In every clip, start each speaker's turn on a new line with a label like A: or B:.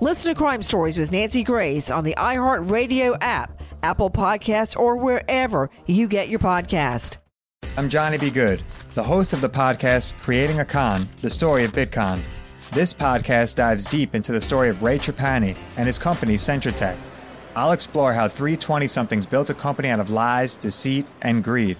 A: Listen to Crime Stories with Nancy Grace on the iHeartRadio app, Apple Podcasts, or wherever you get your podcast.
B: I'm Johnny B. Good, the host of the podcast Creating a Con, the story of Bitcon. This podcast dives deep into the story of Ray Trapani and his company Centratech. I'll explore how 320 somethings built a company out of lies, deceit, and greed.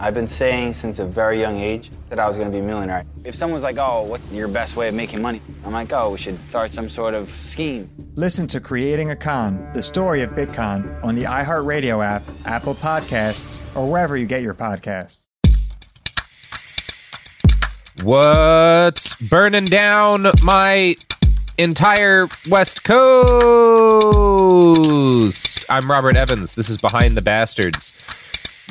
C: I've been saying since a very young age that I was going to be a millionaire. If someone's like, oh, what's your best way of making money? I'm like, oh, we should start some sort of scheme.
B: Listen to Creating a Con, the story of Bitcoin, on the iHeartRadio app, Apple Podcasts, or wherever you get your podcasts.
D: What's burning down my entire West Coast? I'm Robert Evans. This is Behind the Bastards,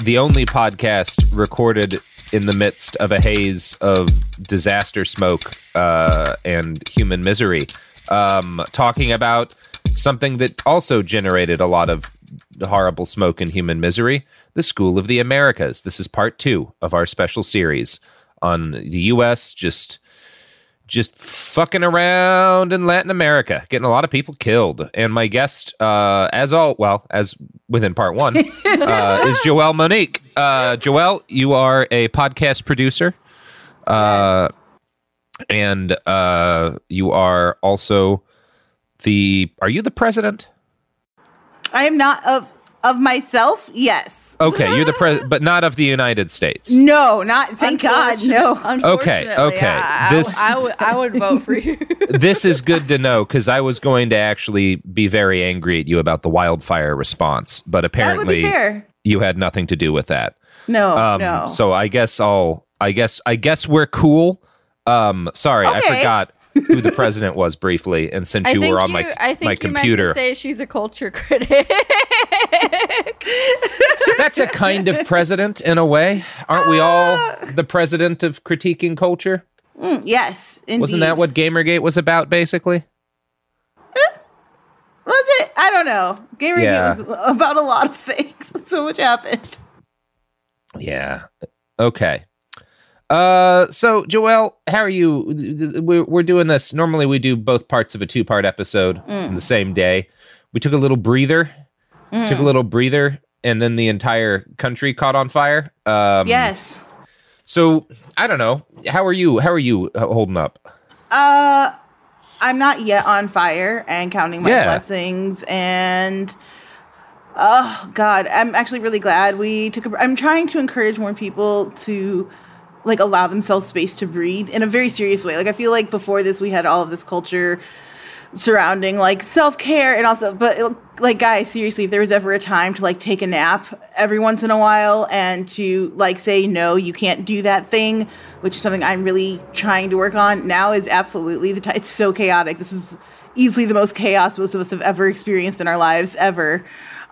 D: the only podcast recorded in the midst of a haze of disaster smoke uh, and human misery, um, talking about something that also generated a lot of horrible smoke and human misery the School of the Americas. This is part two of our special series on the U.S. just just fucking around in Latin America, getting a lot of people killed. And my guest, uh, as all well as within part one, uh, is Joelle Monique. Uh, Joelle, you are a podcast producer, uh, and uh, you are also the. Are you the president?
E: I am not of of myself. Yes.
D: Okay, you're the president, but not of the United States.
E: No, not thank God. No.
D: Okay, okay.
F: I,
D: This
F: I, would, I would vote for you.
D: this is good to know because I was going to actually be very angry at you about the wildfire response, but apparently you had nothing to do with that.
E: No,
D: Um,
E: no.
D: So I guess I'll. I guess. I guess we're cool. Um, sorry, I forgot who the president was briefly, and since
F: I
D: you were on
F: you,
D: my
F: I think
D: my
F: you
D: computer,
F: meant to say she's a culture critic.
D: that's a kind of president in a way. Aren't we all
E: Ah.
D: the president of critiquing culture?
E: Mm, yes, indeed.
D: Wasn't that what Gamergate was about, basically?
E: was it? I don't know. Gamergate
D: Yeah.
E: was about a lot of things. So much happened.
D: Yeah. Okay. Uh, so Joelle, how are you? We're we're doing this. Normally, we do both parts of a two part episode
E: Mm.
D: in the same day. We took a little breather, took a
E: Mm.
D: little breather, and then the entire country caught on fire. Um,
E: yes.
D: So I don't know. How are you? How are you holding up?
E: Uh, I'm not yet on fire and counting my
D: Yeah.
E: blessings and. Oh God, I'm actually really glad we took. A, I'm trying to encourage more people to like allow themselves space to breathe in a very serious way. Like I feel like before this we had all of this culture surrounding like self-care and also but like guys seriously if there was ever a time to like take a nap every once in a while and to like say no you can't do that thing which is something i'm really trying to work on now is absolutely the time it's so chaotic this is easily the most chaos most of us have ever experienced in our lives ever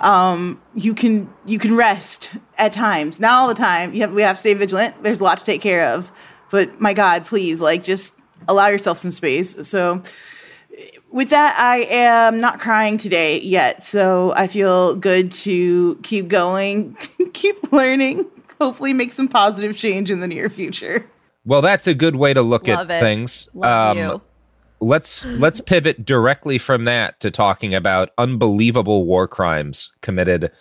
E: um you can you can rest at times not all the time you have we have to stay vigilant there's a lot to take care of but my god please like just allow yourself some space so with that, I am not crying today yet, so I feel good to keep going, keep learning, hopefully make some positive change in the near future.
D: Well, that's a good way to look
F: Love
D: at
F: it.
D: things.
F: Love you.
D: Let's let's pivot directly from that to talking about unbelievable war crimes committed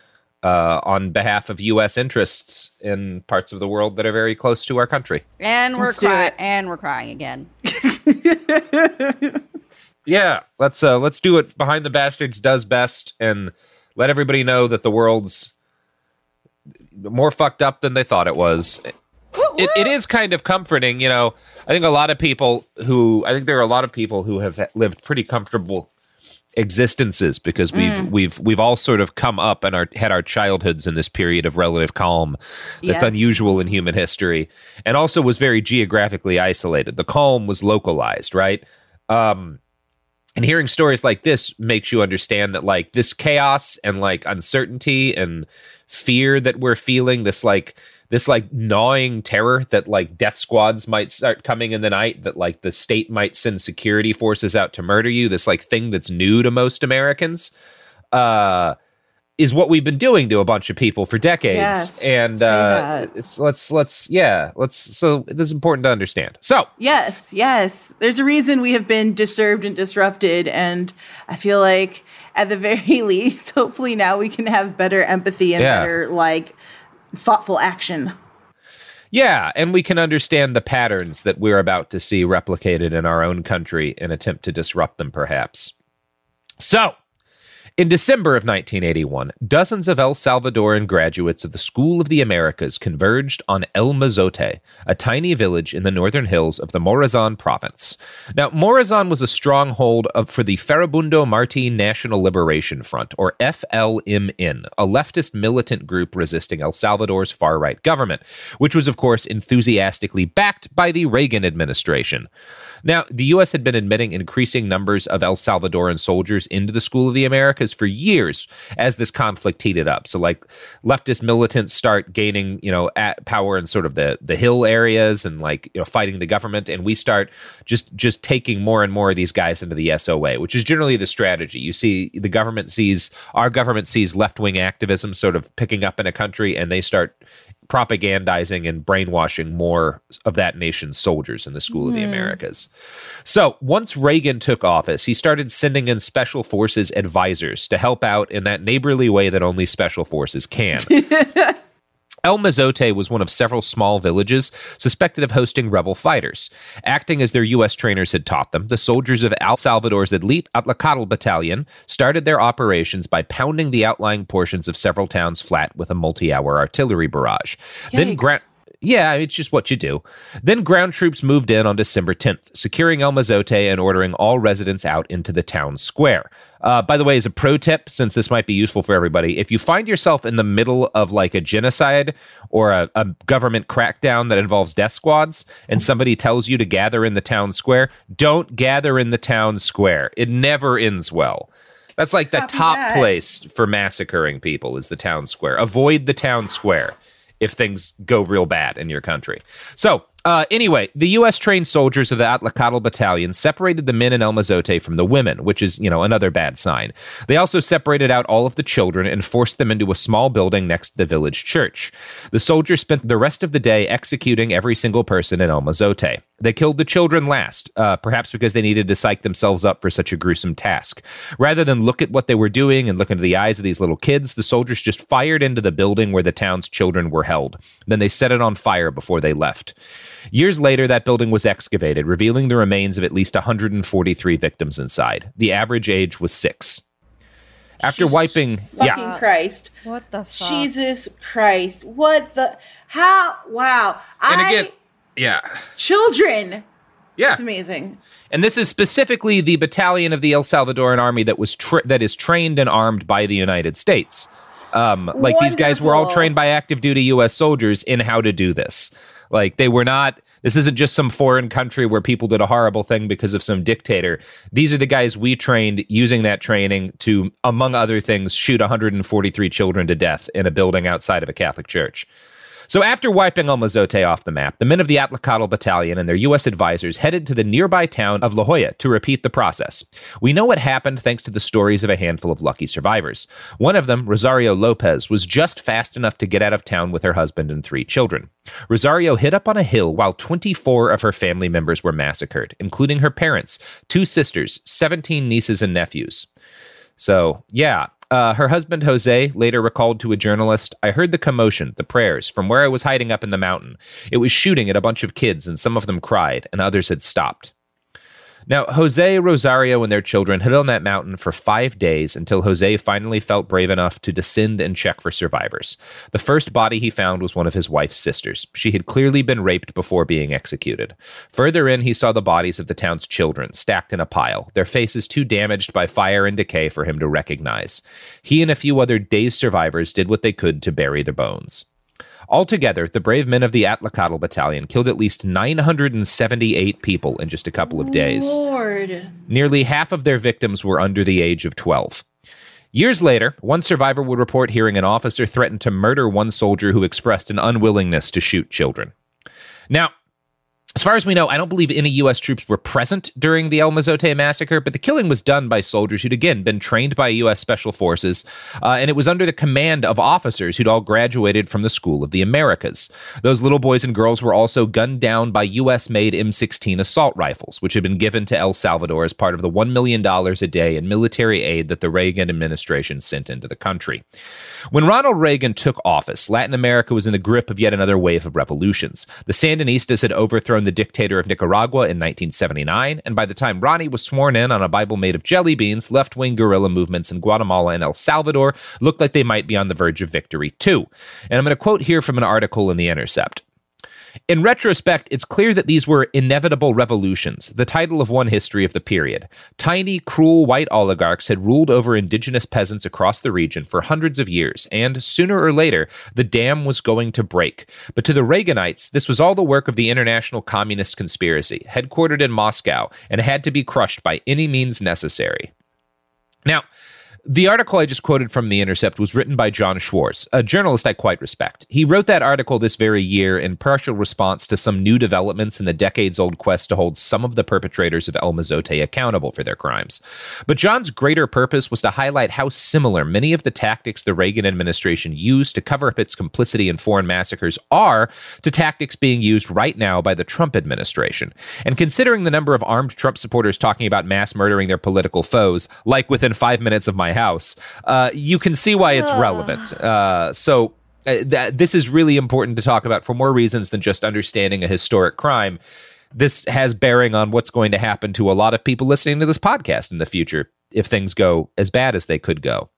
D: uh, on behalf of U.S. interests in parts of the world that are very close to our country.
F: And we're
E: Let's
F: crying. And we're crying again.
D: Yeah, let's uh, let's do it. Behind the Bastards does best, and let everybody know that the world's more fucked up than they thought it was. It, it is kind of comforting, you know. I think a lot of people who I think there are a lot of people who have lived pretty comfortable existences because we've we've we've all sort of come up and our had our childhoods in this period of relative calm that's
E: Yes.
D: unusual in human history and also was very geographically isolated the calm was localized right um and hearing stories like this makes you understand that like this chaos and like uncertainty and fear that we're feeling this like this like gnawing terror that like death squads might start coming in the night that like the state might send security forces out to murder you this like thing that's new to most americans uh is what we've been doing to a bunch of people for decades
E: Yes,
D: and uh let's let's yeah let's so this is important to understand so
E: Yes, yes. There's a reason we have been disturbed and disrupted, and I feel like at the very least, hopefully now we can have better empathy and
D: Yeah.
E: better like thoughtful action.
D: Yeah, and we can understand the patterns that we're about to see replicated in our own country and attempt to disrupt them, perhaps. So, in December of 1981, dozens of El Salvadoran graduates of the School of the Americas converged on El Mozote, a tiny village in the northern hills of the Morazan province. Now, Morazan was a stronghold of, for the Farabundo Marti National Liberation Front, or FLMN, a leftist militant group resisting El Salvador's far right government, which was, of course, enthusiastically backed by the Reagan administration. Now, the U.S. had been admitting increasing numbers of El Salvadoran soldiers into the School of the Americas for years as this conflict heated up. So, like, leftist militants start gaining, you know, at power in sort of the the hill areas and like you know fighting the government, and we start just just taking more and more of these guys into the SOA, which is generally the strategy. You see, the government sees our government sees left wing activism sort of picking up in a country, and they start propagandizing and brainwashing more of that nation's soldiers in the School of the
G: Hmm.
D: Americas. So, once Reagan took office, he started sending in special forces advisors to help out in that neighborly way that only special forces can. El Mozote was one of several small villages suspected of hosting rebel fighters. Acting as their U.S. trainers had taught them, the soldiers of El Salvador's elite Atlacatl battalion started their operations by pounding the outlying portions of several towns flat with a multi hour artillery barrage. Then,
G: Yikes.
D: Yeah, it's just what you do. Then ground troops moved in on December 10th, securing El Mozote and ordering all residents out into the town square. Uh, by the way, as a pro tip, since this might be useful for everybody, if you find yourself in the middle of like a genocide or a, a government crackdown that involves death squads and somebody tells you to gather in the town square, don't gather in the town square. It never ends well. That's like the top
G: that.
D: place for massacring people is the town square. Avoid the town square if things go real bad in your country. So, uh, anyway, the U.S. trained soldiers of the Atlacatl Battalion separated the men in El Mozote from the women, which is, you know, another bad sign. They also separated out all of the children and forced them into a small building next to the village church. The soldiers spent the rest of the day executing every single person in El Mozote. They killed the children last, uh, perhaps because they needed to psych themselves up for such a gruesome task. Rather than look at what they were doing and look into the eyes of these little kids, the soldiers just fired into the building where the town's children were held. Then they set it on fire before they left. Years later, that building was excavated, revealing the remains of at least 143 victims inside. The average age was six. After wiping,
E: Fucking
D: yeah,
E: Christ.
F: What the fuck?
E: Jesus Christ. What the how wow.
D: and
E: I
D: again, yeah,
E: children.
D: Yeah.
E: It's amazing.
D: And this is specifically the battalion of the El Salvadoran army that was tra- that is trained and armed by the United States. Um, like these guys were all trained by active duty U.S. soldiers in how to do this. Like they were not. This isn't just some foreign country where people did a horrible thing because of some dictator. These are the guys we trained using that training to, among other things, shoot 143 children to death in a building outside of a Catholic church. So after wiping El Mozote off the map, the men of the Atlacatl Battalion and their U.S. advisors headed to the nearby town of La Joya to repeat the process. We know what happened thanks to the stories of a handful of lucky survivors. One of them, Rosario Lopez, was just fast enough to get out of town with her husband and three children. Rosario hid up on a hill while 24 of her family members were massacred, including her parents, two sisters, 17 nieces and nephews. So, yeah, uh, her husband Jose later recalled to a journalist, I heard the commotion, the prayers, from where I was hiding up in the mountain. It was shooting at a bunch of kids, and some of them cried, and others had stopped. Now, Jose, Rosario, and their children hid on that mountain for five days until Jose finally felt brave enough to descend and check for survivors. The first body he found was one of his wife's sisters. She had clearly been raped before being executed. Further in, he saw the bodies of the town's children stacked in a pile, their faces too damaged by fire and decay for him to recognize. He and a few other dazed survivors did what they could to bury their bones. Altogether, the brave men of the Atlacatl Battalion killed at least 978 people in just a couple of days.
E: Lord.
D: Nearly half of their victims were under the age of 12. Years later, one survivor would report hearing an officer threaten to murder one soldier who expressed an unwillingness to shoot children. Now, as far as we know, I don't believe any U.S. troops were present during the El Mozote massacre, but the killing was done by soldiers who'd again been trained by U.S. Special Forces, uh, and it was under the command of officers who'd all graduated from the School of the Americas. Those little boys and girls were also gunned down by U.S. made M16 assault rifles, which had been given to El Salvador as part of the $1 million a day in military aid that the Reagan administration sent into the country. When Ronald Reagan took office, Latin America was in the grip of yet another wave of revolutions. The Sandinistas had overthrown the dictator of Nicaragua in 1979, and by the time Ronnie was sworn in on a Bible made of jelly beans, left wing guerrilla movements in Guatemala and El Salvador looked like they might be on the verge of victory too. And I'm going to quote here from an article in The Intercept. In retrospect, it's clear that these were inevitable revolutions, the title of one history of the period. Tiny, cruel white oligarchs had ruled over indigenous peasants across the region for hundreds of years, and sooner or later, the dam was going to break. But to the Reaganites, this was all the work of the international communist conspiracy, headquartered in Moscow, and had to be crushed by any means necessary. Now, the article I just quoted from The Intercept was written by Jon Schwarz, a journalist I quite respect. He wrote that article this very year in partial response to some new developments in the decades old quest to hold some of the perpetrators of El Mozote accountable for their crimes. But Jon's greater purpose was to highlight how similar many of the tactics the Reagan administration used to cover up its complicity in foreign massacres are to tactics being used right now by the Trump administration. And considering the number of armed Trump supporters talking about mass murdering their political foes, like within five minutes of my house, uh, you can see why it's relevant. Uh, so uh, that this is really important to talk about for more reasons than just understanding a historic crime. This has bearing on what's going to happen to a lot of people listening to this podcast in the future if things go as bad as they could go.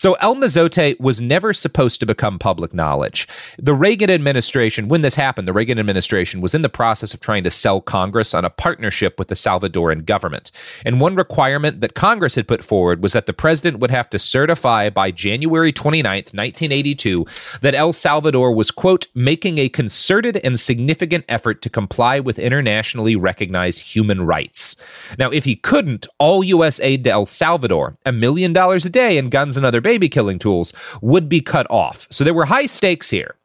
D: So El Mozote was never supposed to become public knowledge. The Reagan administration, when this happened, the Reagan administration was in the process of trying to sell Congress on a partnership with the Salvadoran government. And one requirement that Congress had put forward was that the president would have to certify by January 29th, 1982, that El Salvador was, quote, making a concerted and significant effort to comply with internationally recognized human rights. Now, if he couldn't, all U.S. aid to El Salvador, a million dollars a day in guns and other baby killing tools, would be cut off. So there were high stakes here.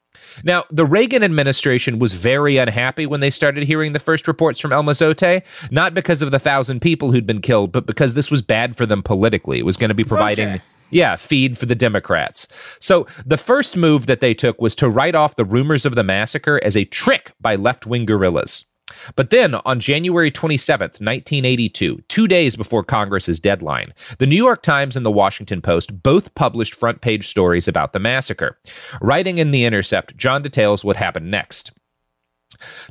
D: Now, the Reagan administration was very unhappy when they started hearing the first reports from El Mozote, not because of the thousand people who'd been killed, but because this was bad for them politically. It was going to be providing. Yeah, feed for the Democrats. So the first move that they took was to write off the rumors of the massacre as a trick by left wing guerrillas. But then, on January 27th, 1982, two days before Congress's deadline, the New York Times and the Washington Post both published front page stories about the massacre. Writing in The Intercept, Jon details what happened next.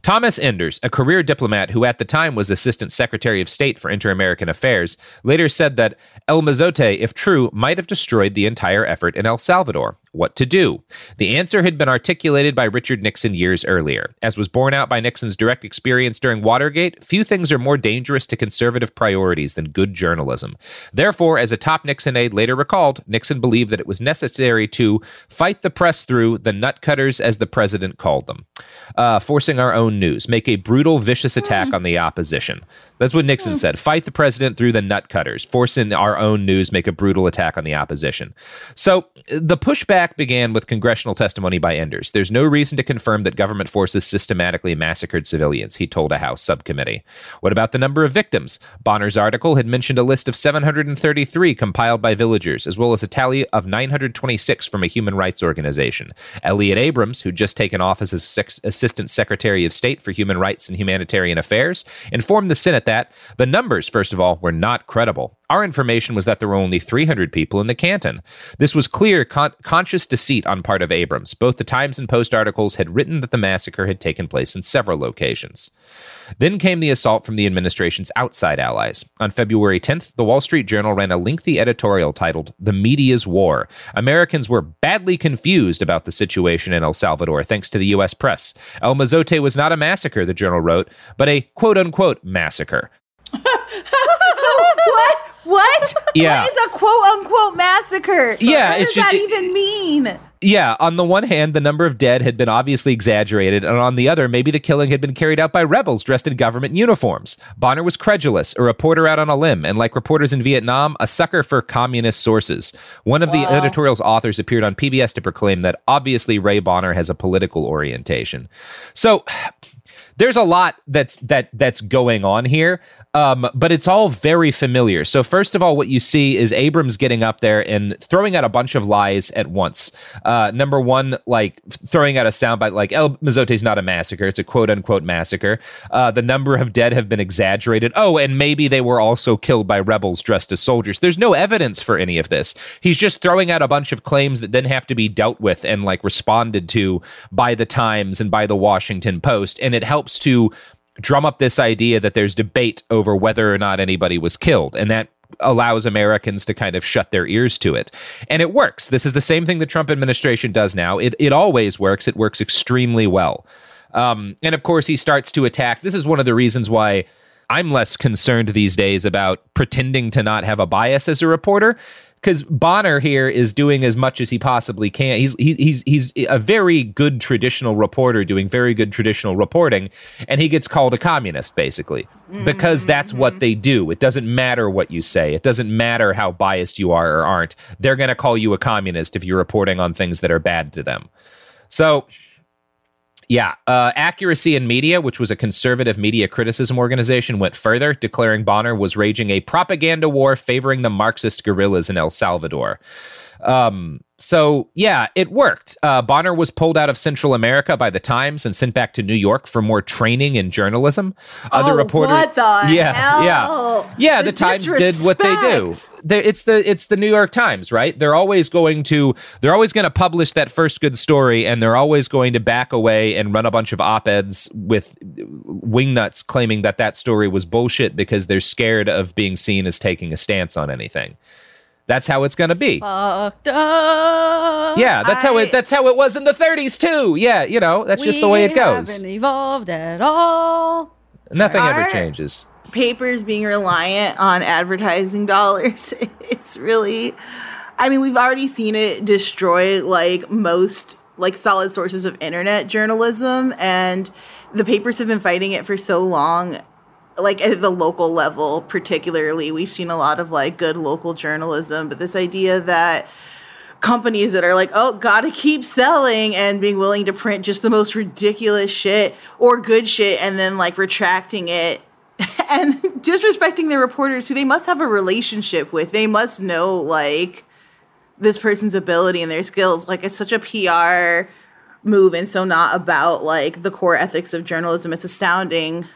D: Thomas Enders, a career diplomat who at the time was Assistant Secretary of State for Inter American Affairs, later said that El Mozote, if true, might have destroyed the entire effort in El Salvador. What to do? The answer had been articulated by Richard Nixon years earlier. As was borne out by Nixon's direct experience during Watergate, few things are more dangerous to conservative priorities than good journalism. Therefore, as a top Nixon aide later recalled, Nixon believed that it was necessary to fight the press through the nutcutters, as the president called them, uh, forcing our own news, make a brutal, vicious attack on the opposition. That's what Nixon said. Fight the president through the nutcutters, forcing our own news, make a brutal attack on the opposition. So the pushback attack began with congressional testimony by Enders. There's no reason to confirm that government forces systematically massacred civilians, he told a House subcommittee. What about the number of victims? Bonner's article had mentioned a list of 733 compiled by villagers, as well as a tally of 926 from a human rights organization. Elliott Abrams, who'd just taken office as Assistant Secretary of State for Human Rights and Humanitarian Affairs, informed the Senate that the numbers, first of all, were not credible. Our information was that there were only 300 people in the canton. This was clear con- conscious deceit on part of Abrams. Both the Times and Post articles had written that the massacre had taken place in several locations. Then came the assault from the administration's outside allies. On February 10th, the Wall Street Journal ran a lengthy editorial titled The Media's War. Americans were badly confused about the situation in El Salvador thanks to the U.S. press. El Mozote was not a massacre, the journal wrote, but a quote unquote massacre.
E: What? What?
D: Yeah.
E: What is a quote unquote massacre?
D: Yeah,
E: What does
D: just-
E: that
D: it-
E: even mean?
D: Yeah, on the one hand, the number of dead had been obviously exaggerated, and on the other, maybe the killing had been carried out by rebels dressed in government uniforms. Bonner was credulous, a reporter out on a limb, and like reporters in Vietnam, a sucker for communist sources. One of the editorial's authors appeared on PBS to proclaim that obviously Ray Bonner has a political orientation. So there's a lot that's that that's going on here um, but it's all very familiar. So first of all what you see is abrams getting up there and throwing out a bunch of lies at once. Uh, number one like throwing out a soundbite like el Mozote's not a massacre. It's a quote unquote massacre. Uh, the number of dead have been exaggerated. Oh and maybe they were also killed by rebels dressed as soldiers. There's no evidence for any of this. He's just throwing out a bunch of claims that then have to be dealt with and like responded to by the times and by the washington post and it helps to drum up this idea that there's debate over whether or not anybody was killed and that allows Americans to kind of shut their ears to it. And it works. This is the same thing the Trump administration does now. It it always works. It works extremely well. Um, and of course he starts to attack. This is one of the reasons why I'm less concerned these days about pretending to not have a bias as a reporter because Bonner here is doing as much as he possibly can. He's he, he's he's a very good traditional reporter doing very good traditional reporting, and he gets called a communist basically because mm-hmm, that's what mm-hmm. they do. It doesn't matter what you say. It doesn't matter how biased you are or aren't. They're going to call you a communist if you're reporting on things that are bad to them. So yeah, uh, Accuracy in Media, which was a conservative media criticism organization, went further, declaring Bonner was raging a propaganda war favoring the Marxist guerrillas in El Salvador. Um, so yeah, it worked. Uh, Bonner was pulled out of Central America by the Times and sent back to New York for more training in journalism. Other
E: oh,
D: reporters,
E: what the
D: yeah,
E: hell?
D: yeah, yeah. The, Times did what they do.
E: disrespect.
D: They- it's the it's the New York Times, right? They're always going to they're always going to publish that first good story, and they're always going to back away and run a bunch of op eds with wingnuts claiming that that story was bullshit because they're scared of being seen as taking a stance on anything. That's how it's going to be.
F: Fucked up.
D: Yeah, that's how it. That's how it was in the 30s too. Yeah, you know, that's just the way it goes.
F: Haven't evolved at all.
D: Nothing ever
E: Are-
D: changes.
E: papers being reliant on advertising dollars it's really i mean we've already seen it destroy like most like solid sources of internet journalism and the papers have been fighting it for so long like at the local level particularly we've seen a lot of like good local journalism but this idea that companies that are like, oh, gotta keep selling and being willing to print just the most ridiculous shit or good shit and then like retracting it and disrespecting their reporters who they must have a relationship with. They must know like this person's ability and their skills. Like it's such a PR move and so not about like the core ethics of journalism. It's astounding.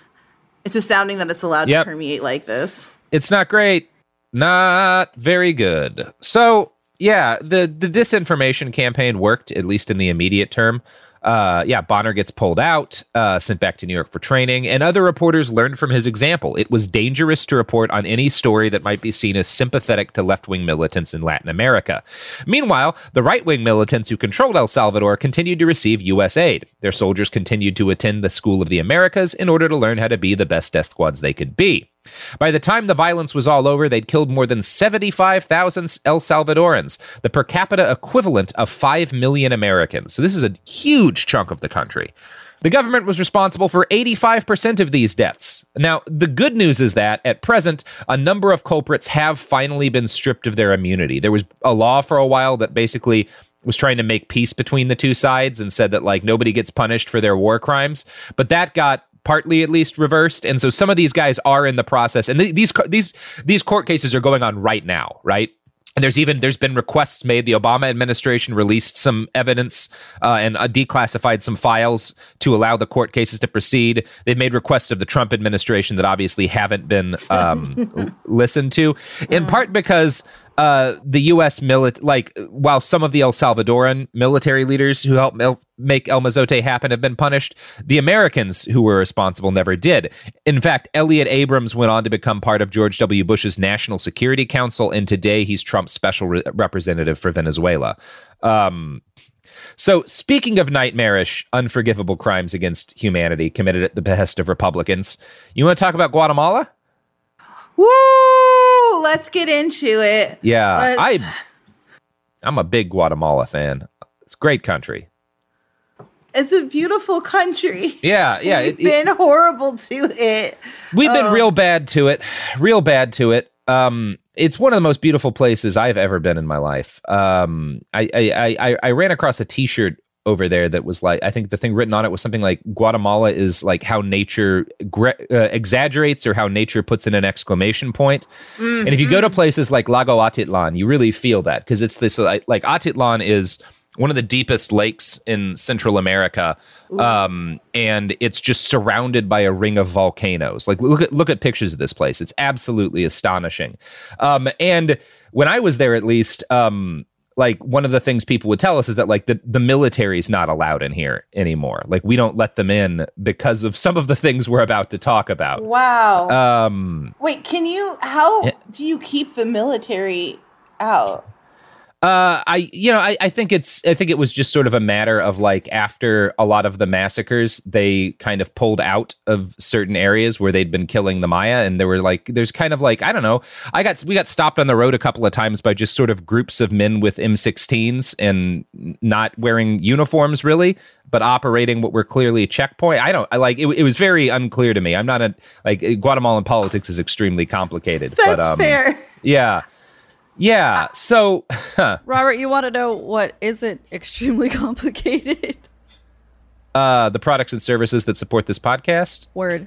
E: It's astounding that it's allowed
D: Yep.
E: to permeate like this.
D: It's not great. Not very good. So yeah, the the disinformation campaign worked at least in the immediate term. Uh, yeah, Bonner gets pulled out, uh, sent back to New York for training, and other reporters learned from his example. It was dangerous to report on any story that might be seen as sympathetic to left wing militants in Latin America. Meanwhile, the right wing militants who controlled El Salvador continued to receive U.S. aid. Their soldiers continued to attend the School of the Americas in order to learn how to be the best death squads they could be. By the time the violence was all over, they'd killed more than 75,000 El Salvadorans, the per capita equivalent of 5 million Americans. So this is a huge chunk of the country. The government was responsible for 85% of these deaths. Now, the good news is that, at present, a number of culprits have finally been stripped of their immunity. There was a law for a while that basically was trying to make peace between the two sides and said that like nobody gets punished for their war crimes. But that got partly at least reversed and so some of these guys are in the process and th- these these these court cases are going on right now right and there's even there's been requests made. The Obama administration released some evidence uh, and uh, declassified some files to allow the court cases to proceed. They've made requests of the Trump administration that obviously haven't been um, listened to, in part because uh, the U.S. military, like while some of the El Salvadoran military leaders who helped mil- make El Mozote happen have been punished, the Americans who were responsible never did. In fact, Elliott Abrams went on to become part of George W. Bush's National Security Council, and today he's Trump's special re- representative for Venezuela. Um, so, speaking of nightmarish, unforgivable crimes against humanity committed at the behest of Republicans, you want to talk about Guatemala?
E: Woo! Let's get into it.
D: Yeah,
E: Let's-
D: I I'm a big Guatemala fan. It's a great country.
E: It's a beautiful country.
D: Yeah, yeah.
E: We've
D: it- it-
E: been horrible to it.
D: we've been
E: Oh.
D: real bad to it, real bad to it. Um, it's one of the most beautiful places I've ever been in my life. Um, I I I, I- I ran across a T-shirt over there that was like I think the thing written on it was something like Guatemala is like how nature gra- uh, exaggerates or how nature puts in an exclamation point. And if you go to places like Lago Atitlan, you really feel that because it's this like, like Atitlan is one of the deepest lakes in Central America, um, and it's just surrounded by a ring of volcanoes. Like look at look at pictures of this place; it's absolutely astonishing. Um, and when I was there, at least, um, like one of the things people would tell us is that like the the military is not allowed in here anymore. Like we don't let them in because of some of the things we're about to talk about.
E: Wow.
D: Um,
E: Wait, can you? How do you keep the military out?
D: Uh, I you know I, I think it's I think it was just sort of a matter of like after a lot of the massacres they kind of pulled out of certain areas where they'd been killing the Maya and there were like there's kind of like I don't know I got we got stopped on the road a couple of times by just sort of groups of men with M16s and not wearing uniforms really but operating what were clearly a checkpoint I don't I like it, it was very unclear to me I'm not a like Guatemalan politics is extremely complicated
E: That's
D: but um
E: fair.
D: yeah yeah so
F: Robert, you want to know what isn't extremely complicated?
D: uh, the products and services that support this podcast.
F: Word.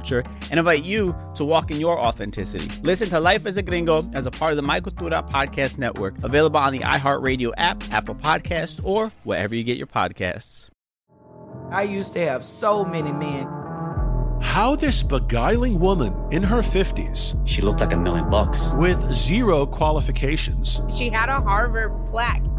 H: and invite you to walk in your authenticity. Listen to Life as a Gringo as a part of the My Cultura Podcast Network, available on the iHeartRadio app, Apple Podcast, or wherever you get your podcasts.
I: I used to have so many men.
J: How this beguiling woman in her 50s,
K: she looked like a million bucks,
J: with zero qualifications,
L: she had a Harvard plaque,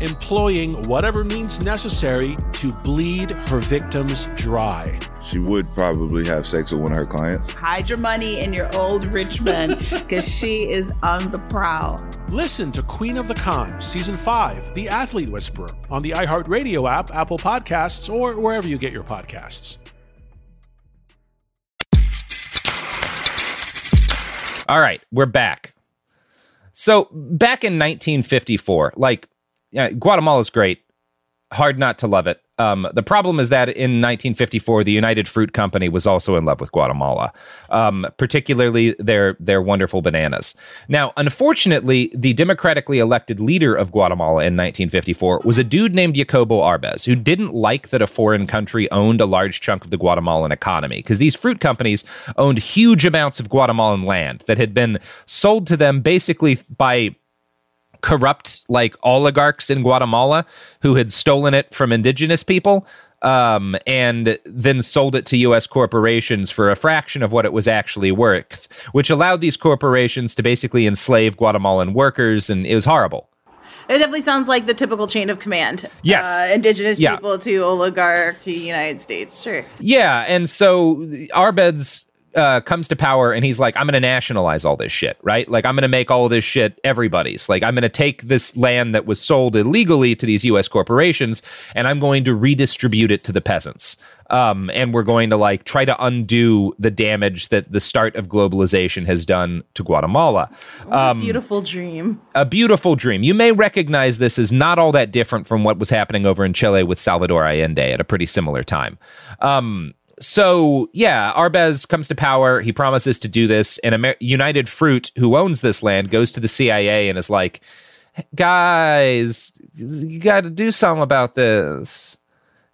J: Employing whatever means necessary to bleed her victims dry.
M: She would probably have sex with one of her clients.
E: Hide your money in your old rich man because she is on the prowl.
J: Listen to Queen of the Con, Season 5, The Athlete Whisperer, on the iHeartRadio app, Apple Podcasts, or wherever you get your podcasts.
D: All right, we're back. So back in 1954, like yeah, Guatemala's great. Hard not to love it. Um, the problem is that in 1954, the United Fruit Company was also in love with Guatemala, um, particularly their their wonderful bananas. Now, unfortunately, the democratically elected leader of Guatemala in 1954 was a dude named Jacobo Arbenz, who didn't like that a foreign country owned a large chunk of the Guatemalan economy because these fruit companies owned huge amounts of Guatemalan land that had been sold to them basically by corrupt like oligarchs in Guatemala who had stolen it from indigenous people um, and then sold it to U.S. corporations for a fraction of what it was actually worth, which allowed these corporations to basically enslave Guatemalan workers, and it was horrible.
E: It definitely sounds like the typical chain of command.
D: Yes.
E: Uh, indigenous
D: Yeah.
E: people to oligarch to United States. Sure.
D: Yeah, and so Arbenz uh, comes to power and he's like, I'm going to nationalize all this shit, right? Like, I'm going to make all this shit everybody's. Like, I'm going to take this land that was sold illegally to these U.S. corporations and I'm going to redistribute it to the peasants. Um, and we're going to like try to undo the damage that the start of globalization has done to Guatemala. Um,
E: Beautiful dream.
D: a beautiful dream. You may recognize this as not all that different from what was happening over in Chile with Salvador Allende at a pretty similar time. Um, so yeah, Arbenz comes to power. He promises to do this, and Amer- United Fruit, who owns this land, goes to the CIA and is like, "Guys, you got to do something about this."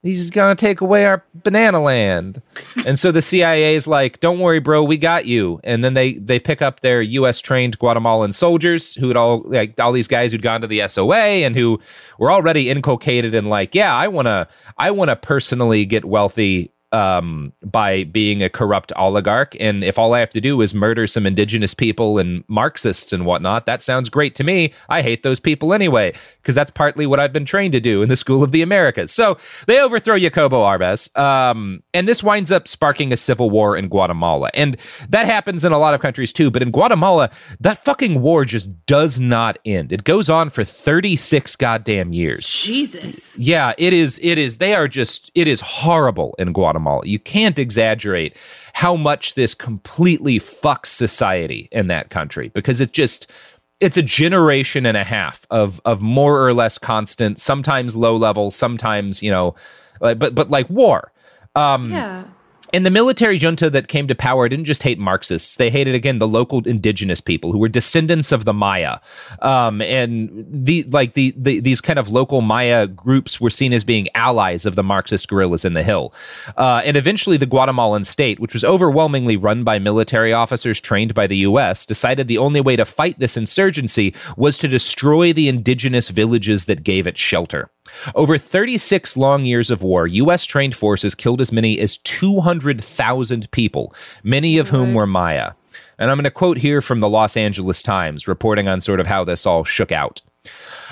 D: He's gonna take away our banana land, and so the CIA is like, "Don't worry, bro, we got you." And then they they pick up their U.S. trained Guatemalan soldiers who had all like all these guys who'd gone to the SOA and who were already inculcated in like, "Yeah, I wanna I wanna personally get wealthy um, by being a corrupt oligarch. And if all I have to do is murder some indigenous people and Marxists and whatnot, that sounds great to me. I hate those people anyway, because that's partly what I've been trained to do in the School of the Americas. So they overthrow Jacobo Arbenz. Um, and this winds up sparking a civil war in Guatemala. And that happens in a lot of countries too. But in Guatemala, that fucking war just does not end. It goes on for 36 goddamn years.
E: Jesus.
D: Yeah, it is. It is. They are just. It is horrible in Guatemala. You can't exaggerate how much this completely fucks society in that country because it just. It's a generation and a half of of more or less constant, sometimes low level, sometimes you know, like, but but like war. Um,
E: Yeah.
D: And the military junta that came to power didn't just hate Marxists; they hated again the local indigenous people who were descendants of the Maya, um, and the like the, the these kind of local Maya groups were seen as being allies of the Marxist guerrillas in the hill. Uh, and eventually, the Guatemalan state, which was overwhelmingly run by military officers trained by the U.S., decided the only way to fight this insurgency was to destroy the indigenous villages that gave it shelter. Over 36 long years of war, U.S. trained forces killed as many as 200,000 people, many of whom were Maya. And I'm going to quote here from the Los Angeles Times, reporting on sort of how this all shook out.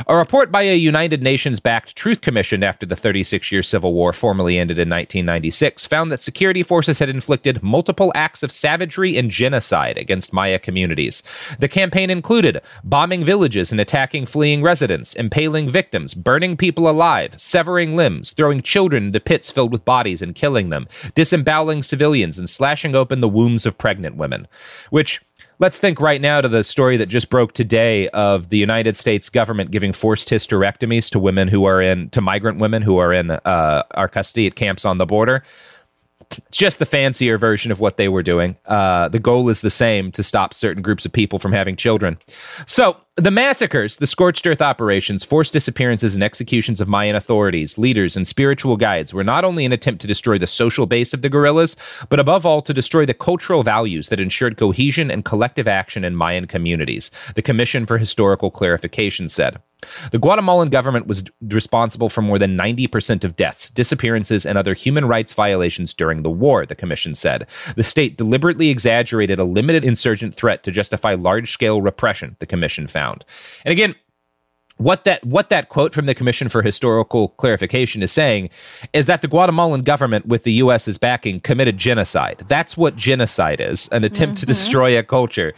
D: A report by a United Nations backed Truth Commission after the 36 year civil war formally ended in 1996 found that security forces had inflicted multiple acts of savagery and genocide against Maya communities. The campaign included bombing villages and attacking fleeing residents, impaling victims, burning people alive, severing limbs, throwing children into pits filled with bodies and killing them, disemboweling civilians, and slashing open the wombs of pregnant women. Which Let's think right now to the story that just broke today of the United States government giving forced hysterectomies to women who are in, to migrant women who are in uh, our custody at camps on the border. It's just the fancier version of what they were doing. Uh, the goal is the same to stop certain groups of people from having children. So, the massacres, the scorched earth operations, forced disappearances, and executions of Mayan authorities, leaders, and spiritual guides were not only an attempt to destroy the social base of the guerrillas, but above all to destroy the cultural values that ensured cohesion and collective action in Mayan communities, the Commission for Historical Clarification said. The Guatemalan government was responsible for more than 90% of deaths, disappearances, and other human rights violations during the war, the commission said. The state deliberately exaggerated a limited insurgent threat to justify large scale repression, the commission found. And again, what that what that quote from the Commission for Historical Clarification is saying is that the Guatemalan government, with the U.S.'s backing, committed genocide. That's what genocide is: an attempt mm-hmm. to destroy a culture.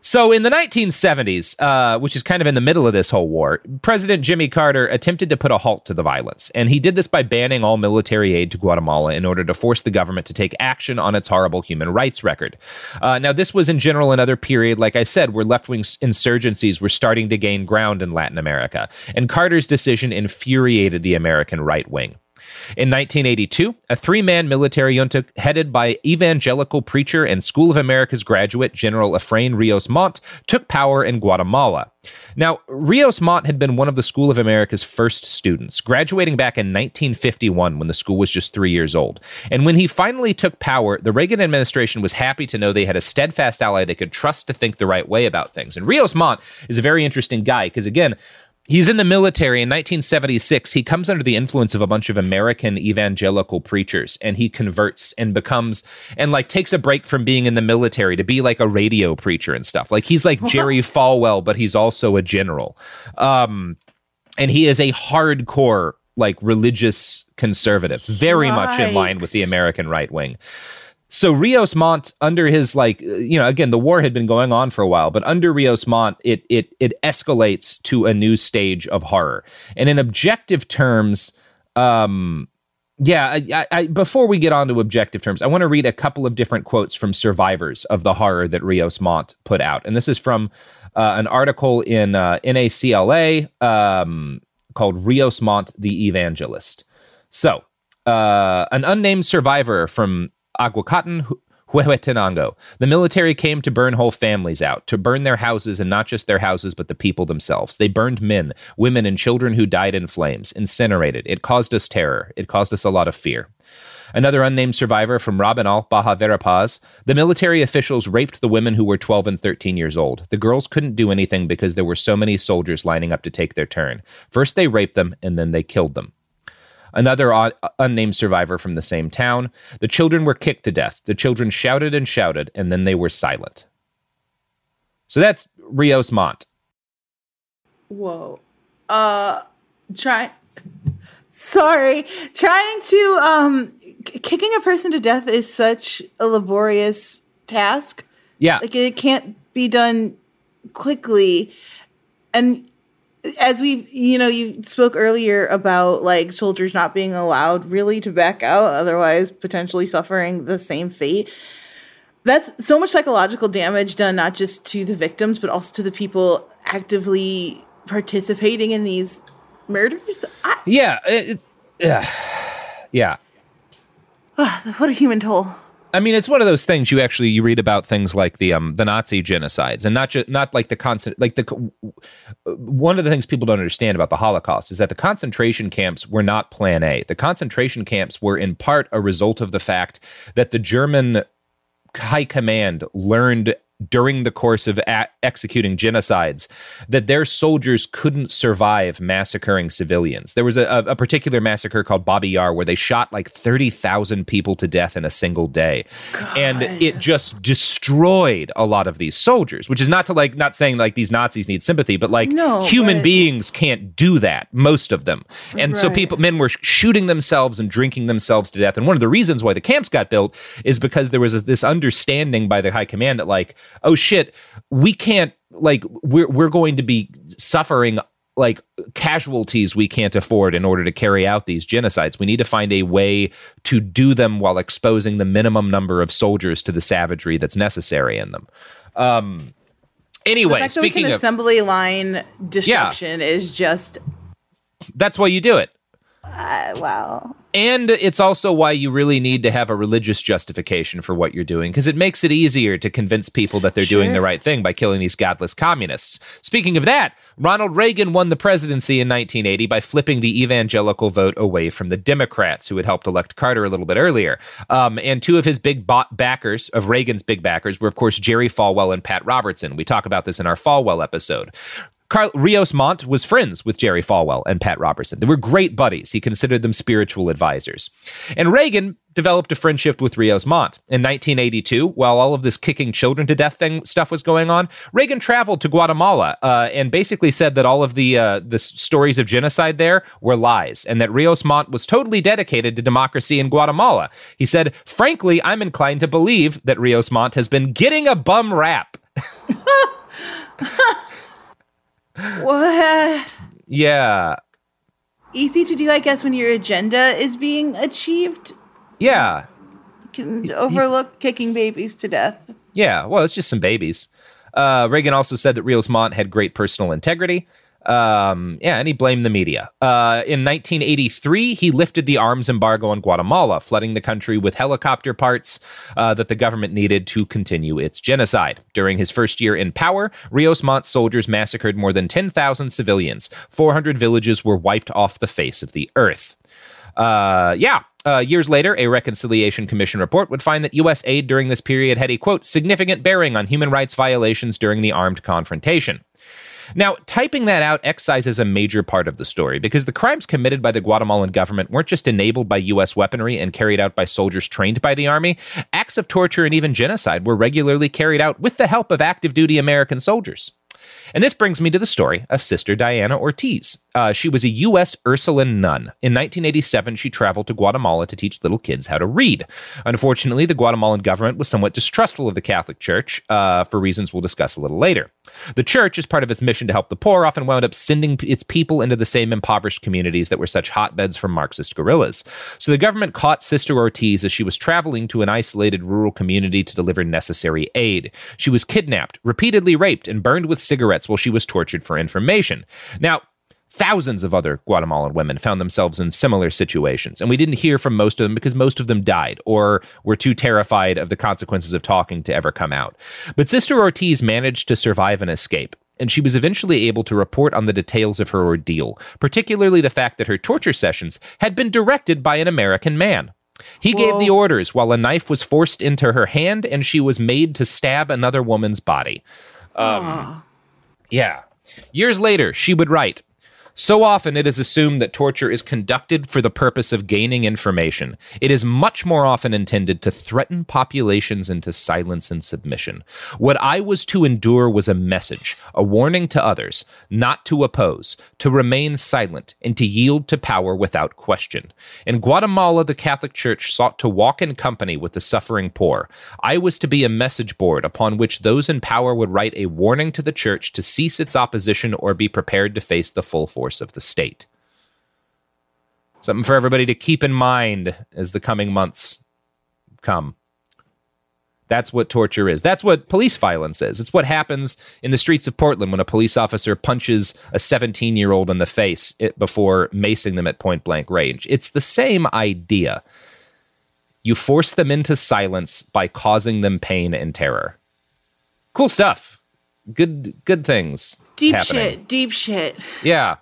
D: So, in the 1970s, uh, which is kind of in the middle of this whole war, President Jimmy Carter attempted to put a halt to the violence. And he did this by banning all military aid to Guatemala in order to force the government to take action on its horrible human rights record. Uh, now, this was in general another period, like I said, where left wing insurgencies were starting to gain ground in Latin America. And Carter's decision infuriated the American right wing. In 1982, a three man military junta headed by evangelical preacher and School of America's graduate General Efrain Rios Montt took power in Guatemala. Now, Rios Montt had been one of the School of America's first students, graduating back in 1951 when the school was just three years old. And when he finally took power, the Reagan administration was happy to know they had a steadfast ally they could trust to think the right way about things. And Rios Montt is a very interesting guy because, again, He's in the military in 1976. He comes under the influence of a bunch of American evangelical preachers and he converts and becomes and like takes a break from being in the military to be like a radio preacher and stuff. Like he's like Jerry Falwell, but he's also a general. Um, and he is a hardcore like religious conservative, very much in line with the American right wing. So Rios Montt, under his like, you know, again, the war had been going on for a while, but under Rios Montt, it it it escalates to a new stage of horror. And in objective terms, um, yeah, I, I, before we get on to objective terms, I want to read a couple of different quotes from survivors of the horror that Rios Montt put out, and this is from uh, an article in uh, NACLA um, called Rios Montt the Evangelist. So, uh, an unnamed survivor from Aguacatan, Huehuetenango. The military came to burn whole families out, to burn their houses, and not just their houses, but the people themselves. They burned men, women, and children who died in flames, incinerated. It caused us terror. It caused us a lot of fear. Another unnamed survivor from Rabinal, Baja Verapaz. The military officials raped the women who were 12 and 13 years old. The girls couldn't do anything because there were so many soldiers lining up to take their turn. First, they raped them, and then they killed them. Another unnamed survivor from the same town. The children were kicked to death. The children shouted and shouted, and then they were silent. So that's Rios Montt.
E: Whoa. Uh, try. Sorry, trying to um, kicking a person to death is such a laborious task.
D: Yeah,
E: like it can't be done quickly, and as we you know you spoke earlier about like soldiers not being allowed really to back out otherwise potentially suffering the same fate. That's so much psychological damage done not just to the victims but also to the people actively participating in these murders.
D: I, yeah it, yeah. Yeah.
E: Ah, what a human toll
D: I mean, it's one of those things you actually you read about things like the um the Nazi genocides and not just not like the constant like the one of the things people don't understand about the Holocaust is that the concentration camps were not Plan A. The concentration camps were in part a result of the fact that the German high command learned during the course of a- executing genocides that their soldiers couldn't survive massacring civilians. There was a, a particular massacre called Babi Yar where they shot like 30,000 people to death in a single day. And it just destroyed a lot of these soldiers, which is not to like, not saying like these Nazis need sympathy, but like
E: No,
D: human
E: but-
D: beings can't do that, most of them. And so people, men were shooting themselves and drinking themselves to death. And one of the reasons why the camps got built is because there was this understanding by the high command that like, oh shit, we can't like we're we're going to be suffering like casualties we can't afford in order to carry out these genocides. We need to find a way to do them while exposing the minimum number of soldiers to the savagery that's necessary in them. Um anyway, the
E: fact that we
D: speaking
E: can
D: of
E: assembly line destruction is just
D: that's why you do it.
E: uh, wow.
D: And it's also why you really need to have a religious justification for what you're doing, because it makes it easier to convince people that they're doing the right thing by killing these godless communists. Speaking of that, Ronald Reagan won the presidency in 1980 by flipping the evangelical vote away from the Democrats, who had helped elect Carter a little bit earlier. Um, and two of his big bot backers, of Reagan's big backers, were, of course, Jerry Falwell and Pat Robertson. We talk about this in our Falwell episode. Carl Rios Montt was friends with Jerry Falwell and Pat Robertson. They were great buddies. He considered them spiritual advisors. And Reagan developed a friendship with Rios Montt. In 1982, while all of this kicking children to death thing stuff was going on, Reagan traveled to Guatemala uh, and basically said that all of the uh, the stories of genocide there were lies, and that Rios Montt was totally dedicated to democracy in Guatemala. He said, "Frankly, I'm inclined to believe that Rios Montt has been getting a bum rap."
E: What?
D: Yeah,
E: Easy to do, I guess, when your agenda is being achieved.
D: yeah.
E: Can overlook kicking babies to death.
D: Yeah, well, it's just some babies. Uh, Reagan also said that Rios Montt had great personal integrity. Um, yeah, and he blamed the media. Uh, in 1983, he lifted the arms embargo on Guatemala, flooding the country with helicopter parts uh, that the government needed to continue its genocide. During his first year in power, Rios Montt's soldiers massacred more than 10,000 civilians. 400 villages were wiped off the face of the earth. Uh, yeah. Uh, years later, a Reconciliation Commission report would find that U.S. aid during this period had a quote significant bearing on human rights violations during the armed confrontation. Now, typing that out excises a major part of the story because the crimes committed by the Guatemalan government weren't just enabled by U.S. weaponry and carried out by soldiers trained by the army. Acts of torture and even genocide were regularly carried out with the help of active duty American soldiers. And this brings me to the story of Sister Diana Ortiz. Uh, she was a U.S. Ursuline nun. In 1987, she traveled to Guatemala to teach little kids how to read. Unfortunately, the Guatemalan government was somewhat distrustful of the Catholic Church uh, for reasons we'll discuss a little later. The church, as part of its mission to help the poor, often wound up sending its people into the same impoverished communities that were such hotbeds for Marxist guerrillas. So the government caught Sister Ortiz as she was traveling to an isolated rural community to deliver necessary aid. She was kidnapped, repeatedly raped, and burned with cigarettes while she was tortured for information. Now, Thousands of other Guatemalan women found themselves in similar situations, and we didn't hear from most of them because most of them died or were too terrified of the consequences of talking to ever come out. But Sister Ortiz managed to survive and escape, and she was eventually able to report on the details of her ordeal, particularly the fact that her torture sessions had been directed by an American man. He gave the orders while a knife was forced into her hand and she was made to stab another woman's body. Um, yeah. Years later, she would write So often it is assumed that torture is conducted for the purpose of gaining information. It is much more often intended to threaten populations into silence and submission. What I was to endure was a message, a warning to others, not to oppose, to remain silent, and to yield to power without question. In Guatemala, the Catholic Church sought to walk in company with the suffering poor. I was to be a message board upon which those in power would write a warning to the church to cease its opposition or be prepared to face the full force of the state. Something for everybody to keep in mind as the coming months come. That's what torture is. That's what police violence is. It's what happens in the streets of Portland when a police officer punches a 17 year old in the face eh, before macing them at point blank range. It's the same idea. You force them into silence by causing them pain and terror. Cool stuff. Good, good things.
E: Deep
D: happening.
E: shit. Deep shit.
D: Yeah.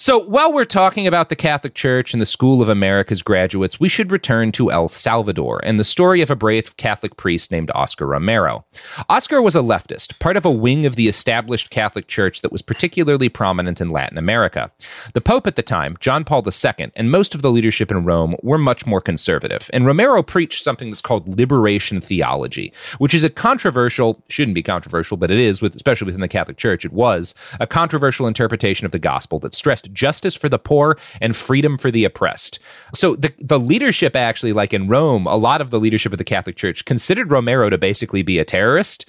D: So while we're talking about the Catholic Church and the School of America's graduates, we should return to El Salvador and the story of a brave Catholic priest named Oscar Romero. Oscar was a leftist, part of a wing of the established Catholic Church that was particularly prominent in Latin America. The Pope at the time, John Paul II, and most of the leadership in Rome were much more conservative, and Romero preached something that's called liberation theology, which is a controversial, shouldn't be controversial, but it is, with, especially within the Catholic Church, it was a controversial interpretation of the gospel that stressed justice for the poor and freedom for the oppressed. So the, the leadership actually, like in Rome, a lot of the leadership of the Catholic Church considered Romero to basically be a terrorist.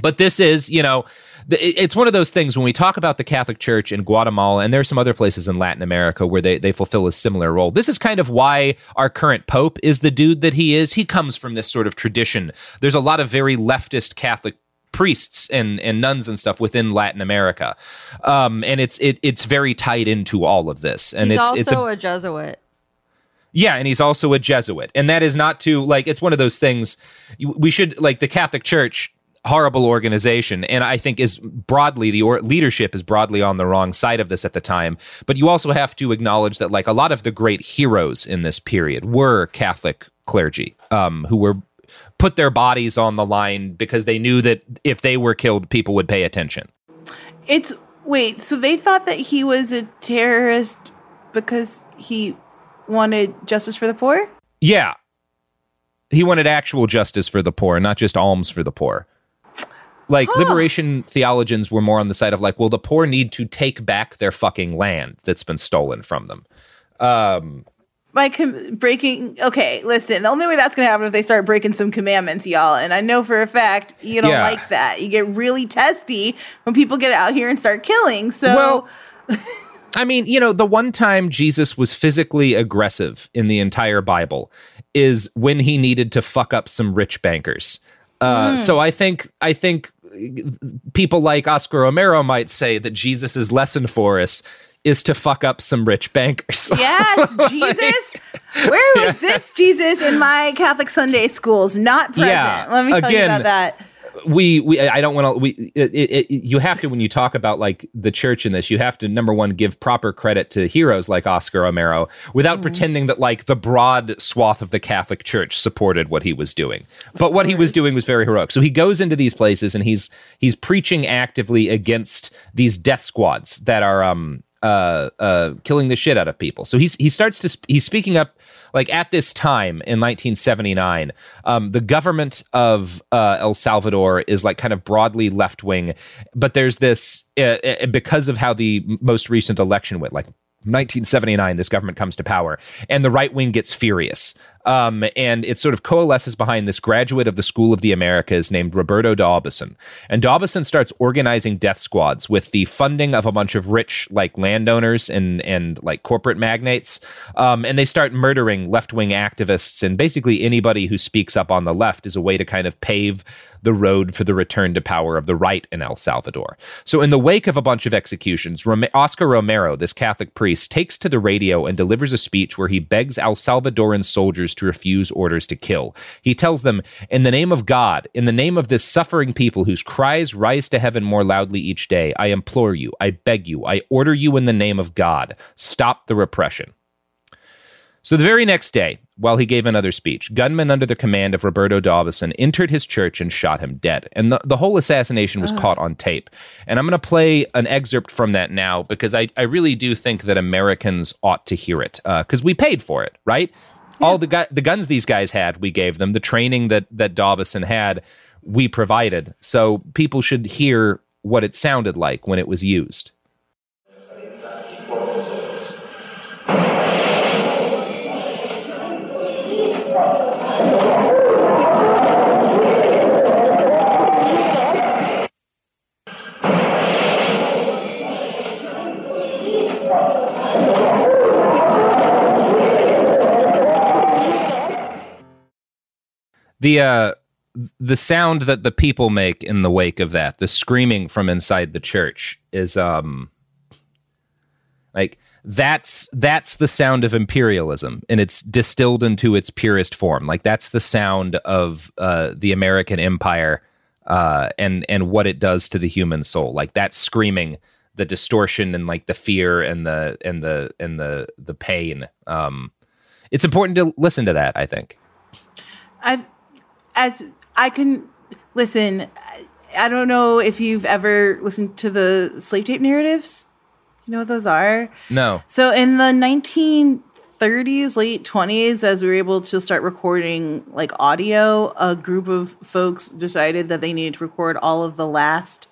D: But this is, you know, it's one of those things when we talk about the Catholic Church in Guatemala, and there are some other places in Latin America where they, they fulfill a similar role. This is kind of why our current Pope is the dude that he is. He comes from this sort of tradition. There's a lot of very leftist Catholic priests and, and nuns and stuff within Latin America, um, and it's it, it's very tied into all of this. And
F: He's
D: it's
F: also
D: it's a,
F: a Jesuit.
D: yeah, and he's also a Jesuit. And that is not to like it's one of those things we should like the Catholic Church horrible organization and I think is broadly the or- leadership is broadly on the wrong side of this at the time. But you also have to acknowledge that like a lot of the great heroes in this period were Catholic clergy um, who were put their bodies on the line because they knew that if they were killed people would pay attention.
E: It's wait, so they thought that he was a terrorist because he wanted justice for the poor?
D: Yeah. He wanted actual justice for the poor, not just alms for the poor. Like liberation theologians were more on the side of like, well, the poor need to take back their fucking land that's been stolen from them. Um,
E: By com- breaking, okay, listen, the only way that's going to happen if they start breaking some commandments, y'all. And I know for a fact you don't
D: Yeah.
E: like that. You get really testy when people get out here and start killing. So,
D: Well, I mean, you know, the one time Jesus was physically aggressive in the entire Bible is when he needed to fuck up some rich bankers. Uh,
E: Mm.
D: So I think I think people like Oscar Romero might say that Jesus's lesson for us is to fuck up some rich bankers.
E: yes, Jesus. Where was this Jesus in my Catholic Sunday schools? Not present.
D: Yeah,
E: Let me tell you
D: again,
E: about that.
D: we we I don't want to we it, it, you have to when you talk about like the church in this you have to number one give proper credit to heroes like Oscar Romero without pretending that like the broad swath of the Catholic Church supported what he was doing but what he was doing was very heroic so he goes into these places and he's he's preaching actively against these death squads that are um uh uh killing the shit out of people. So he's he starts to sp- he's speaking up like at this time in 1979 um, the government of uh, el salvador is like kind of broadly left wing but there's this uh, uh, because of how the most recent election went like 1979 this government comes to power and the right wing gets furious um, and it sort of coalesces behind this graduate of the School of the Americas named Roberto D'Aubuisson. And D'Aubuisson starts organizing death squads with the funding of a bunch of rich, like landowners and and like corporate magnates. Um, and they start murdering left wing activists and basically anybody who speaks up on the left is a way to kind of pave the road for the return to power of the right in El Salvador. So, in the wake of a bunch of executions, Oscar Romero, this Catholic priest, takes to the radio and delivers a speech where he begs El Salvadoran soldiers to refuse orders to kill. He tells them, In the name of God, in the name of this suffering people whose cries rise to heaven more loudly each day, I implore you, I beg you, I order you in the name of God, stop the repression. So the very next day, while he gave another speech, gunmen under the command of Roberto D'Aubuisson entered his church and shot him dead. And the, the whole assassination was
N: Oh.
D: caught on tape. And I'm going to play an excerpt from that now because I, I really do think that Americans ought to hear it uh, because we paid for it, right? All the gu- the guns these guys had, we gave them. The training that that D'Aubuisson had, we provided. So people should hear what it sounded like when it was used. The uh the sound that the people make in the wake of that the screaming from inside the church is um like that's that's the sound of imperialism and it's distilled into its purest form like that's the sound of uh the american empire uh and and what it does to the human soul like that screaming the distortion and like the fear and the and the and the the pain. Um, it's important to listen to that. I think.
E: I've as I can listen. I don't know if you've ever listened to the slave tape narratives. You know what those are?
D: No.
E: So in the 1930s, late 20s, as we were able to start recording like audio, a group of folks decided that they needed to record all of the last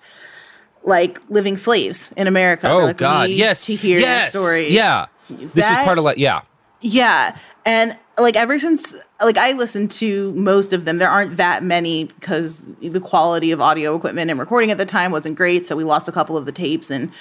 E: like living slaves in America.
D: Oh
E: like,
D: God! Yes.
E: to hear
D: yes.
E: stories.
D: Yeah. This was
E: That-
D: part of like yeah.
E: Yeah. And like ever since like I listened to most of them, there aren't that many because the quality of audio equipment and recording at the time wasn't great. So we lost a couple of the tapes and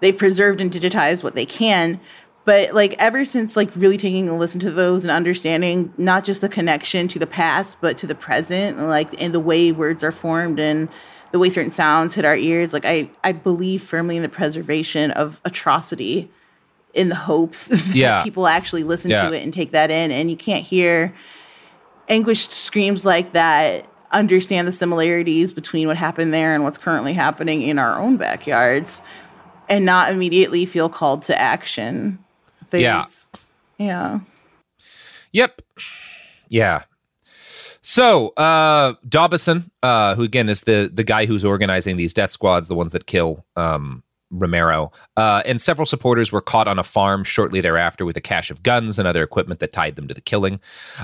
E: they've preserved and digitized what they can. But like ever since like really taking a listen to those and understanding not just the connection to the past, but to the present, like and the way words are formed and the way certain sounds hit our ears, like I, I believe firmly in the preservation of atrocity in the hopes that
D: Yeah.
E: people actually listen
D: Yeah.
E: to it and take that in. And you can't hear anguished screams like that, understand the similarities between what happened there and what's currently happening in our own backyards, and not immediately feel called to action.
D: Yeah.
E: There's- Yeah.
D: Yep. Yeah. So, uh, D'Aubuisson, uh, who again is the the guy who's organizing these death squads, the ones that kill um, Romero, uh, and several supporters were caught on a farm shortly thereafter with a cache of guns and other equipment that tied them to the killing.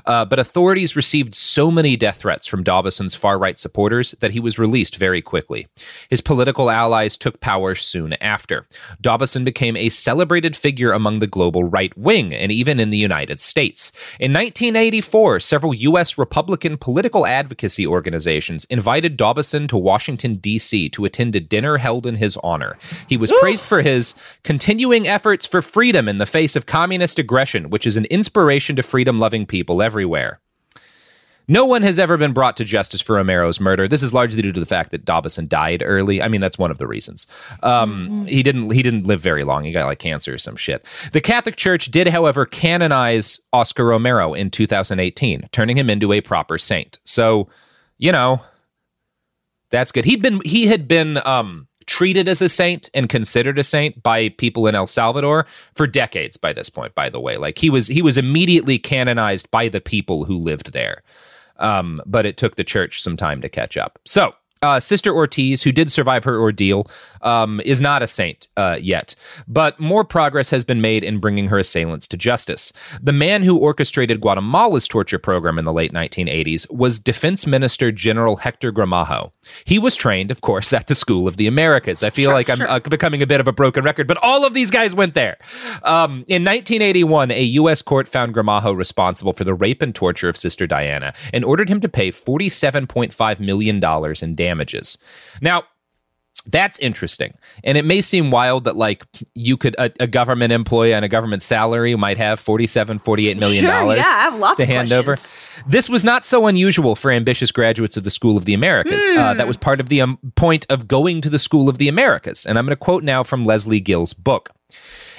D: Uh, but authorities received so many death threats from D'Aubuisson's far right supporters that he was released very quickly. His political allies took power soon after. D'Aubuisson became a celebrated figure among the global right wing and even in the United States. In 1984, several U.S. Republican political advocacy organizations invited D'Aubuisson to Washington, D.C. to attend a dinner held in his honor. He was praised for his continuing efforts for freedom in the face of communist aggression, which is an inspiration to freedom loving people everywhere. No one has ever been brought to justice for Romero's murder. This is largely due to the fact that D'Aubuisson died early. I mean, that's one of the reasons. Um, He didn't. He didn't live very long. He got like cancer or some shit. The Catholic Church did, however, canonize Oscar Romero in 2018, turning him into a proper saint. So, you know, that's good. He'd been. He had been. Um, treated as a saint and considered a saint by people in El Salvador for decades by this point by the way like he was he was immediately canonized by the people who lived there um, but it took the church some time to catch up. So, uh, Sister Ortiz, who did survive her ordeal, um, is not a saint uh, yet, but more progress has been made in bringing her assailants to justice. The man who orchestrated Guatemala's torture program in the late 1980s was Defense Minister General Hector Gramajo. He was trained, of course, at the School of the Americas. I feel like I'm uh, becoming a bit of a broken record, but all of these guys went there. Um, in 1981, a U.S. court found Gramajo responsible for the rape and torture of Sister Diana and ordered him to pay $47.5 million in damages. Now, that's interesting. And it may seem wild that like you could a, a government employee on a government salary might have 47 48 million
E: Sure,
D: dollars
E: yeah, I have lots
D: to hand over. This was not so unusual for ambitious graduates of the School of the Americas. Uh, that was part of the um, point of going to the School of the Americas. And I'm going to quote now from Lesley Gill's book.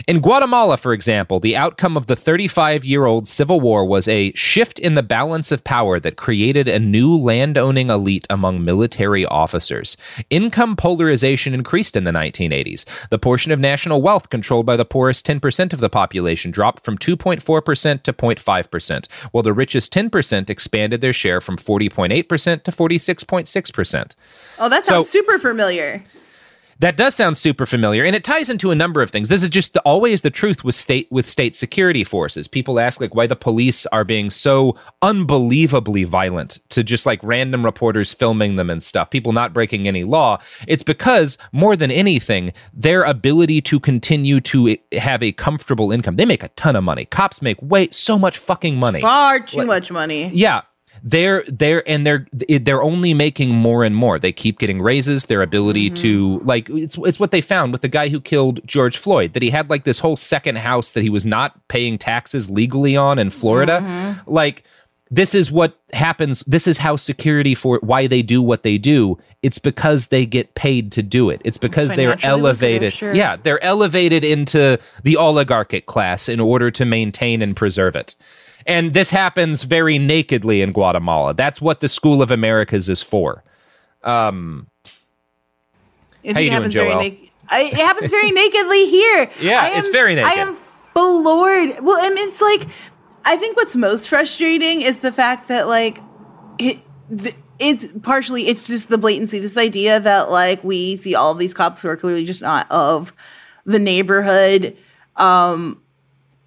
D: In Guatemala, for example, the outcome of the 35 year old civil war was a shift in the balance of power that created a new landowning elite among military officers. Income polarization increased in the 1980s. The portion of national wealth controlled by the poorest 10% of the population dropped from 2.4% to 0.5%, while the richest 10% expanded their share from 40.8% to 46.6%.
E: Oh, that
D: So-
E: sounds super familiar.
D: That does sound super familiar, and it ties into a number of things. This is just the, always the truth with state with state security forces. People ask like why the police are being so unbelievably violent to just like random reporters filming them and stuff. People not breaking any law. It's because more than anything, their ability to continue to have a comfortable income. They make a ton of money. Cops make way so much fucking money.
E: Far too much money.
D: Yeah. They're they're and they're they're only making more and more. They keep getting raises. Their ability to mm-hmm. like it's it's what they found with the guy who killed George Floyd that he had like this whole second house that he was not paying taxes legally on in Florida. Mm-hmm. Like this is what happens. This is how security for why they do what they do. It's because they get paid to do it. It's because they're elevated.
E: sure.
D: Yeah, they're elevated into the oligarchic class in order to maintain and preserve it. And this happens very nakedly in Guatemala. That's what the School of Americas is for. Um,
E: It
D: how you doing,
E: happens very
D: Joel?
E: naked- I, it happens very nakedly here.
D: Yeah,
E: am,
D: it's very naked.
E: I am floored. Well, and it's like, I think what's most frustrating is the fact that like, it, the, it's partially it's just the blatancy. This idea that like we see all these cops who are clearly just not of the neighborhood, um,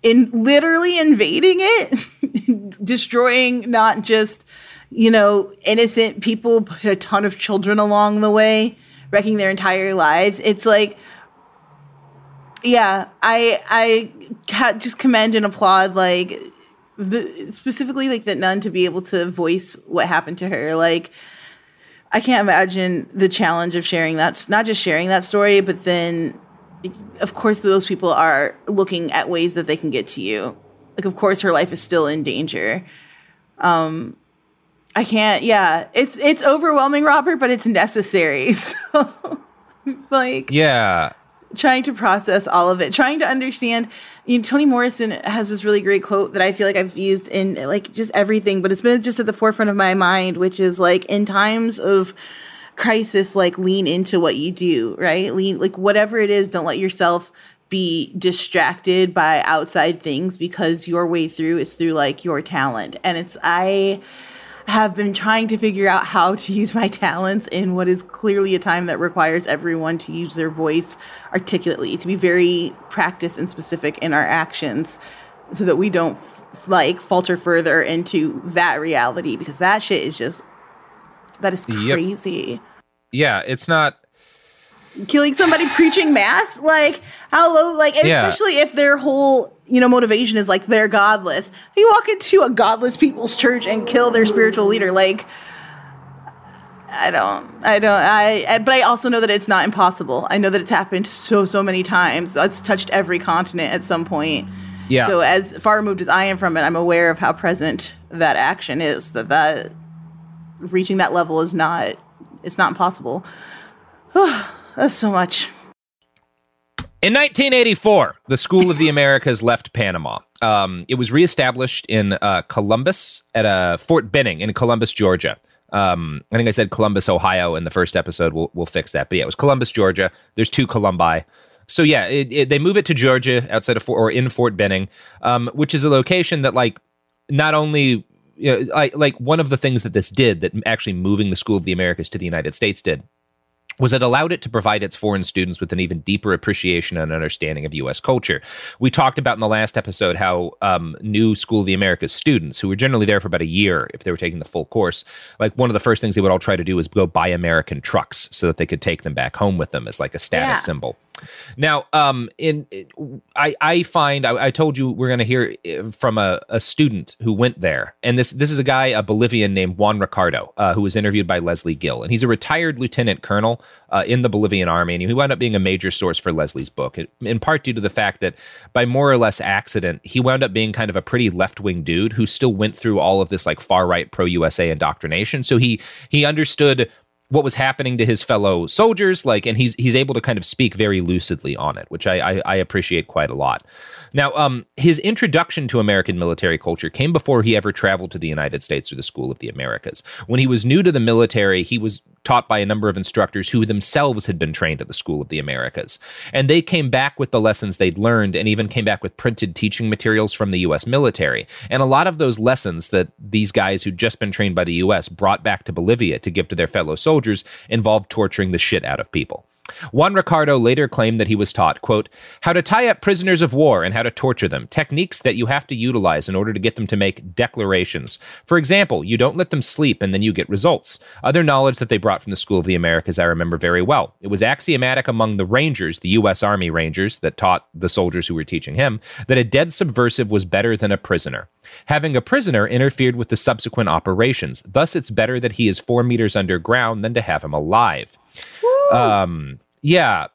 E: in literally invading it, destroying not just you know innocent people, but a ton of children along the way, wrecking their entire lives. It's like yeah, I I just commend and applaud like the specifically like that nun to be able to voice what happened to her. Like I can't imagine the challenge of sharing that not just sharing that story, but then of course those people are looking at ways that they can get to you. Like of course her life is still in danger. Um I can't yeah, it's it's overwhelming Robert, but it's necessary. So like
D: Yeah.
E: trying to process all of it, trying to understand. You know, Toni Morrison has this really great quote that I feel like I've used in like just everything, but it's been just at the forefront of my mind, which is like in times of crisis, like lean into what you do, right? Lean, like whatever it is, don't let yourself be distracted by outside things because your way through is through like your talent. And it's, I, have been trying to figure out how to use my talents in what is clearly a time that requires everyone to use their voice articulately, to be very practiced and specific in our actions so that we don't f- like falter further into that reality because that shit is just that is
D: Yep.
E: crazy.
D: Yeah, it's not
E: Killing somebody preaching mass, like how low, like
D: Yeah.
E: especially if their whole you know motivation is like they're godless. You walk into a godless people's church and kill their spiritual leader, like I don't, I don't, I, I- but I also know that it's not impossible. I know that it's happened so, so many times. It's touched every continent at some point.
D: Yeah.
E: So as far removed as I am from it, I'm aware of how present that action is. That that reaching that level is not, it's not impossible. That's so much.
D: In 1984, the School of the Americas left Panama. Um, it was reestablished in uh, Columbus at uh, Fort Benning in Columbus, Georgia. Um, I think I said Columbus, Ohio in the first episode. We'll, we'll fix that. But yeah, it was Columbus, Georgia. There's two Columbi. So yeah, it, it, they move it to Georgia outside of Fort, or in Fort Benning, um, which is a location that like not only you know, like like one of the things that this did that actually moving the School of the Americas to the United States did was it allowed it to provide its foreign students with an even deeper appreciation and understanding of U.S. culture. We talked about in the last episode how um, new School of the Americas students, who were generally there for about a year if they were taking the full course, like one of the first things they would all try to do is go buy American trucks so that they could take them back home with them as like a status
E: Yeah.
D: symbol. Now, um, in I, I find I, I told you we're going to hear uh, from a, a student who went there, and this this is a guy, a Bolivian named Juan Ricardo, uh, who was interviewed by Lesley Gill, and he's a retired lieutenant colonel uh, in the Bolivian army, and he wound up being a major source for Lesley's book, in part due to the fact that by more or less accident, he wound up being kind of a pretty left wing dude who still went through all of this like far right pro USA indoctrination, so he he understood what was happening to his fellow soldiers like and he's he's able to kind of speak very lucidly on it which i i, I appreciate quite a lot now um his introduction to american military culture came before he ever traveled to the united states or the school of the americas. When he was new to the military he was taught by a number of instructors who themselves had been trained at the school of the americas. And they came back with the lessons they'd learned and even came back with printed teaching materials from the us military. And a lot of those lessons that these guys who'd just been trained by the us brought back to bolivia to give to their fellow soldiers involved torturing the shit out of people Juan Ricardo later claimed that he was taught, quote, how to tie up prisoners of war and how to torture them, techniques that you have to utilize in order to get them to make declarations. For example, you don't let them sleep and then you get results. Other knowledge that they brought from the School of the Americas I remember very well. It was axiomatic among the Rangers, the U.S. Army Rangers, that taught the soldiers who were teaching him, that a dead subversive was better than a prisoner. Having a prisoner interfered with the subsequent operations. Thus, it's better that he is four meters underground than to have him alive. Um, yeah,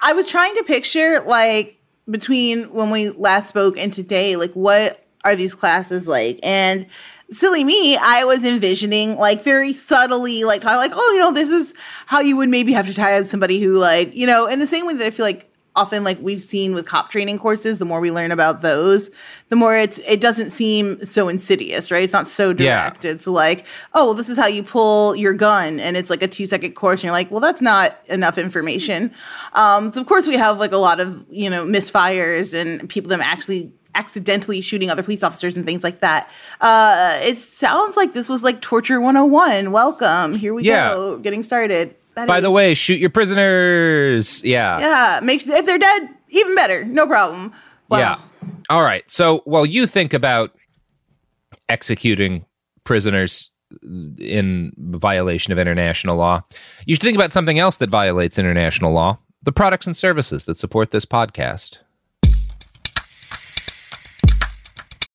E: I was trying to picture like between when we last spoke and today, like what are these classes like? And silly me, I was envisioning like very subtly, like talking like, oh, you know, this is how you would maybe have to tie up somebody who like, you know, in the same way that I feel like often like we've seen with cop training courses, the more we learn about those, the more it's it doesn't seem so insidious, right? It's not so direct. Yeah. It's like, oh, well, this is how you pull your gun, and it's like a two second course, and you're like, well, that's not enough information. Um, so of course we have like a lot of you know misfires and people that actually accidentally shooting other police officers and things like that. Uh, it sounds like this was like torture 101. Welcome. Here we yeah. go. Getting started.
D: That By is, the way, shoot your prisoners. Yeah.
E: Yeah. Make if they're dead, even better. No problem.
D: Wow. Yeah. All right. So while you think about executing prisoners in violation of international law, you should think about something else that violates international law the products and services that support this podcast.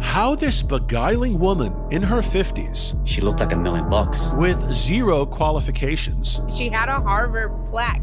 J: How this beguiling woman in her 50s.
N: She looked like a million bucks.
J: With zero qualifications.
L: She had a Harvard plaque.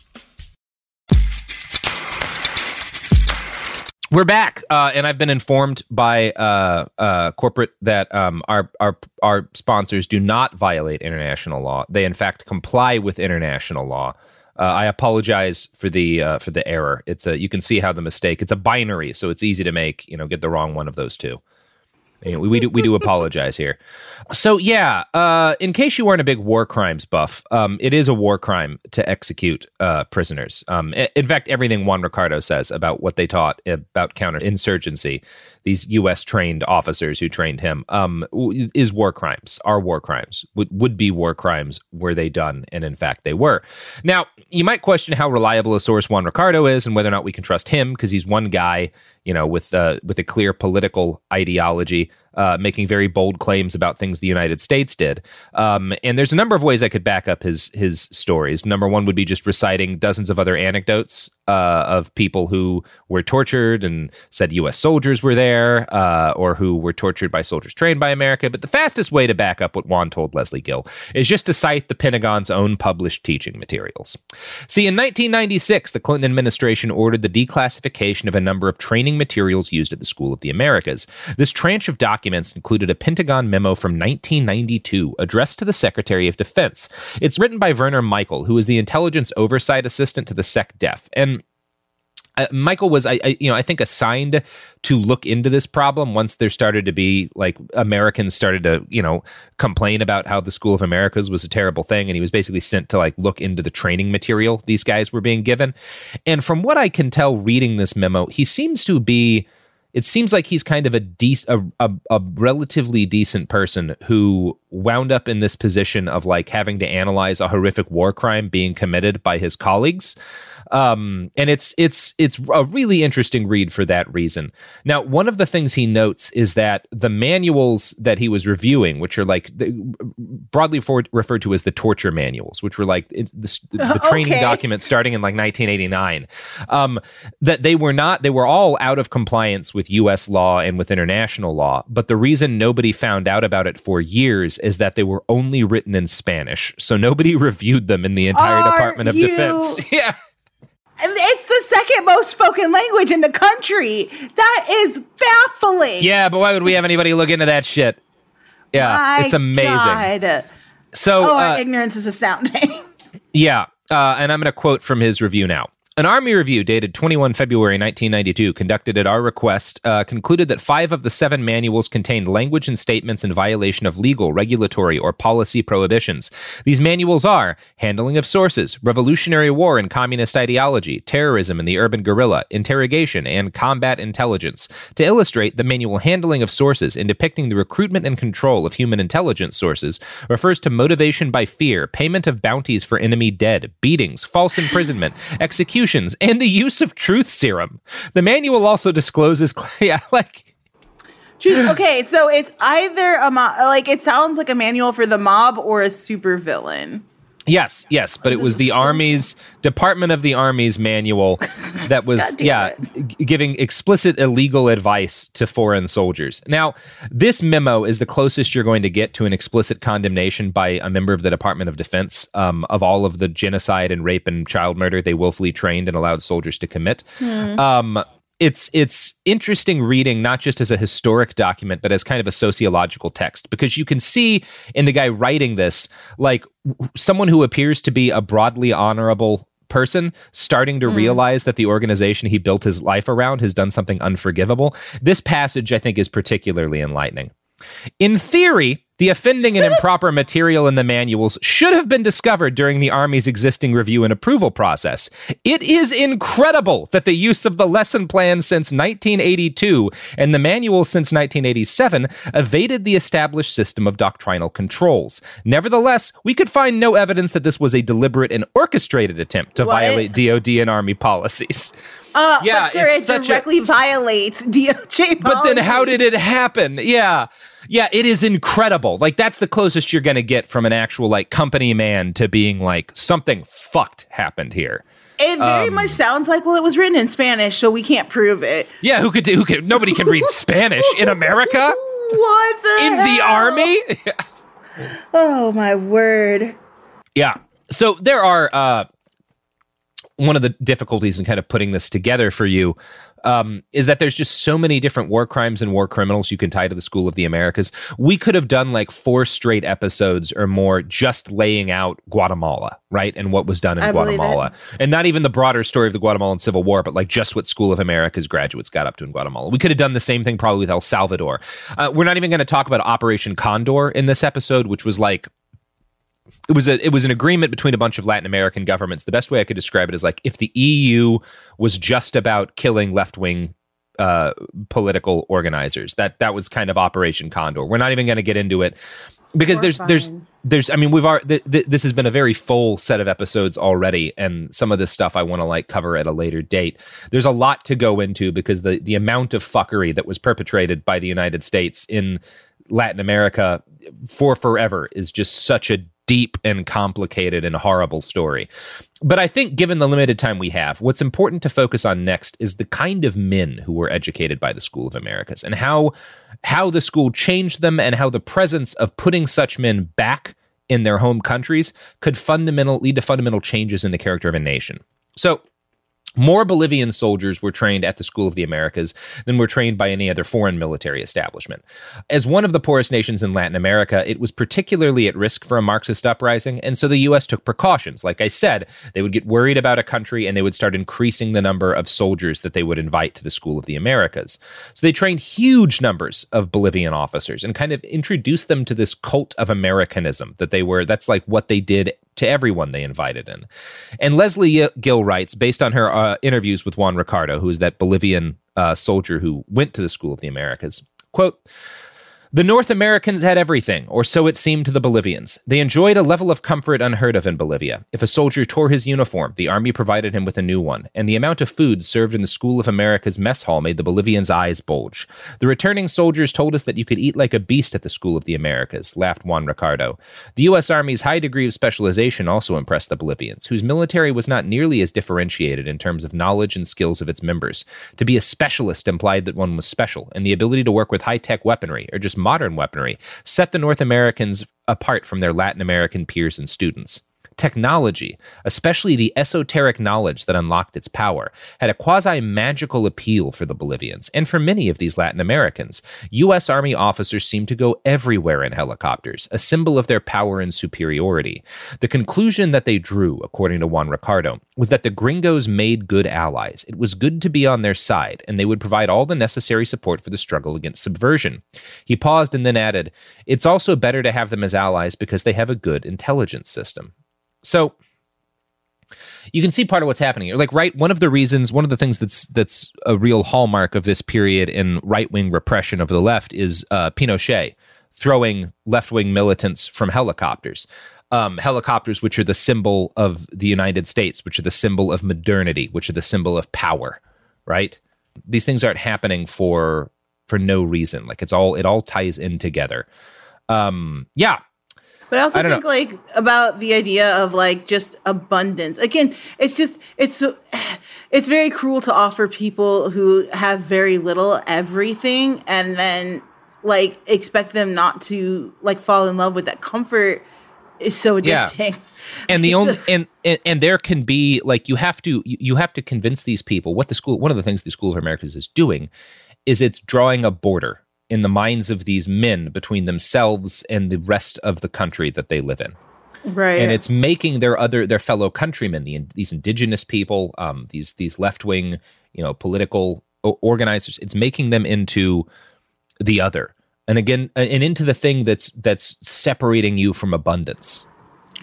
D: We're back, uh, and I've been informed by uh, uh, corporate that um, our our our sponsors do not violate international law. They in fact comply with international law. Uh, I apologize for the uh, for the error. It's a you can see how the mistake. It's a binary, so it's easy to make. You know, get the wrong one of those two. Anyway, we, do we do apologize here. So yeah, uh, in case you weren't a big war crimes buff, um, it is a war crime to execute uh, prisoners. Um, in fact, everything Juan Ricardo says about what they taught about counterinsurgency, these U.S. trained officers who trained him, um, is war crimes. Are war crimes would would be war crimes were they done, and in fact they were. Now you might question how reliable a source Juan Ricardo is, and whether or not we can trust him because he's one guy, you know, with uh, with a clear political ideology uh, making very bold claims about things the United States did. Um, and there's a number of ways I could back up his his stories. Number one would be just reciting dozens of other anecdotes uh, of people who were tortured and said U.S. soldiers were there, uh, or who were tortured by soldiers trained by America. But the fastest way to back up what Juan told Lesley Gill is just to cite the Pentagon's own published teaching materials. See, in 1996, the Clinton administration ordered the declassification of a number of training materials used at the School of the Americas. This tranche of documents included a Pentagon memo from 1992 addressed to the Secretary of Defense. It's written by Werner Michael, who is the intelligence oversight assistant to the SecDef. And uh, Michael was, I, I, you know, I think assigned to look into this problem once there started to be like Americans started to, you know, complain about how the School of Americas was a terrible thing, and he was basically sent to like look into the training material these guys were being given. And from what I can tell, reading this memo, he seems to be. It seems like he's kind of a, dec- a, a a relatively decent person who wound up in this position of like having to analyze a horrific war crime being committed by his colleagues um, and it's it's it's a really interesting read for that reason. Now, one of the things he notes is that the manuals that he was reviewing, which are like the, broadly for, referred to as the torture manuals, which were like the, the training
N: Okay.
D: documents starting in like 1989, um, that they were not they were all out of compliance with U.S. law and with international law. But the reason nobody found out about it for years is that they were only written in Spanish, so nobody reviewed them in the entire
E: Are
D: Department of
E: you-
D: Defense. yeah.
E: It's the second most spoken language in the country. That is baffling.
D: Yeah, but why would we have anybody look into that shit? Yeah,
E: My
D: it's amazing.
E: God.
D: So,
E: oh, our
D: uh,
E: ignorance is astounding.
D: yeah, uh, and I'm going to quote from his review now. An Army review dated 21 February 1992, conducted at our request, uh, concluded that five of the seven manuals contained language and statements in violation of legal, regulatory, or policy prohibitions. These manuals are handling of sources, revolutionary war and communist ideology, terrorism and the urban guerrilla, interrogation, and combat intelligence. To illustrate, the manual handling of sources in depicting the recruitment and control of human intelligence sources refers to motivation by fear, payment of bounties for enemy dead, beatings, false imprisonment, and the use of truth serum. The manual also discloses, yeah, like
E: okay, so it's either a mo- like it sounds like a manual for the mob or a supervillain.
D: Yes, yes, but it was the Army's Department of the Army's manual that was yeah, g- giving explicit illegal advice to foreign soldiers. Now, this memo is the closest you're going to get to an explicit condemnation by a member of the Department of Defense um, of all of the genocide and rape and child murder they willfully trained and allowed soldiers to commit.
N: Hmm.
D: Um, it's it's interesting reading not just as a historic document but as kind of a sociological text because you can see in the guy writing this like someone who appears to be a broadly honorable person starting to
N: Mm.
D: realize that the organization he built his life around has done something unforgivable this passage i think is particularly enlightening in theory, the offending and improper material in the manuals should have been discovered during the Army's existing review and approval process. It is incredible that the use of the lesson plan since 1982 and the manual since 1987 evaded the established system of doctrinal controls. Nevertheless, we could find no evidence that this was a deliberate and orchestrated attempt to
E: What?
D: violate DoD and Army policies.
E: Uh,
D: Yeah,
E: but sir, it
D: such a-
E: directly violates DOJ
D: But then how did it happen? Yeah. Yeah, it is incredible. Like that's the closest you're going to get from an actual like company man to being like something fucked happened here.
E: It very
D: Um,
E: much sounds like well, it was written in Spanish, so we can't prove it.
D: Yeah, who could do who could nobody can read Spanish in America?
E: What the
D: In the army?
E: Oh my word!
D: Yeah. So there are uh one of the difficulties in kind of putting this together for you um, is that there's just so many different war crimes and war criminals you can tie to the School of the Americas. We could have done like four straight episodes or more just laying out Guatemala, right? And what was done in
E: I
D: Guatemala. And not even the broader story of the Guatemalan Civil War, but like just what School of America's graduates got up to in Guatemala. We could have done the same thing probably with El Salvador. Uh, we're not even going to talk about Operation Condor in this episode, which was like it was a it was an agreement between a bunch of Latin American governments. The best way I could describe it is like if the EU was just about killing left wing uh, political organizers. That that was kind of Operation Condor. We're not even going to get into it because
E: We're
D: there's there's
E: fine.
D: there's I mean we've already th- th- this has been a very full set of episodes already, and some of this stuff I want to like cover at a later date. There's a lot to go into because the the amount of fuckery that was perpetrated by the United States in Latin America for forever is just such a deep and complicated and horrible story. But I think, given the limited time we have, what's important to focus on next is the kind of men who were educated by the School of Americas and how how the school changed them and how the presence of putting such men back in their home countries could fundamental lead to fundamental changes in the character of a nation. So more Bolivian soldiers were trained at the School of the Americas than were trained by any other foreign military establishment. As one of the poorest nations in Latin America, it was particularly at risk for a Marxist uprising, and so the U.S. took precautions. Like I said, they would get worried about a country and they would start increasing the number of soldiers that they would invite to the School of the Americas. So they trained huge numbers of Bolivian officers and kind of introduced them to this cult of Americanism that they were, that's like what they did to everyone they invited in. And Lesley Gill writes, based on her uh, interviews with Juan Ricardo, who is that Bolivian uh, soldier who went to the School of the Americas, quote, the North Americans had everything, or so it seemed to the Bolivians. They enjoyed a level of comfort unheard of in Bolivia. If a soldier tore his uniform, the army provided him with a new one, and the amount of food served in the School of America's mess hall made the Bolivians' eyes bulge. The returning soldiers told us that you could eat like a beast at the School of the Americas, laughed Juan Ricardo. The U.S. Army's high degree of specialization also impressed the Bolivians, whose military was not nearly as differentiated in terms of knowledge and skills of its members. To be a specialist implied that one was special, and the ability to work with high tech weaponry, or just modern weaponry, set the North Americans apart from their Latin American peers and students. Technology, especially the esoteric knowledge that unlocked its power, had a quasi magical appeal for the Bolivians and for many of these Latin Americans. U.S. Army officers seemed to go everywhere in helicopters, a symbol of their power and superiority. The conclusion that they drew, according to Juan Ricardo, was that the gringos made good allies. It was good to be on their side, and they would provide all the necessary support for the struggle against subversion. He paused and then added, It's also better to have them as allies because they have a good intelligence system. So you can see part of what's happening here. Like, right, one of the reasons, one of the things that's that's a real hallmark of this period in right wing repression of the left is uh, Pinochet throwing left wing militants from helicopters. Um, helicopters, which are the symbol of the United States, which are the symbol of modernity, which are the symbol of power, right? These things aren't happening for for no reason. Like it's all it all ties in together. Um, yeah,
E: But I also
D: I
E: think like about the idea of like just abundance. Again, it's just it's it's very cruel to offer people who have very little everything and then like expect them not to like fall in love with that comfort is so
D: Yeah.
E: addicting.
D: and the only and, and and there can be like you have to you you have to convince these people what the school one of the things the school of americas is doing is it's drawing a border in the minds of these men between themselves and the rest of the country that they live in.
E: Right.
D: and it's making their other their fellow countrymen the these indigenous people um these these left-wing you know political organizers it's making them into the other. And again and into the thing that's that's separating you from abundance.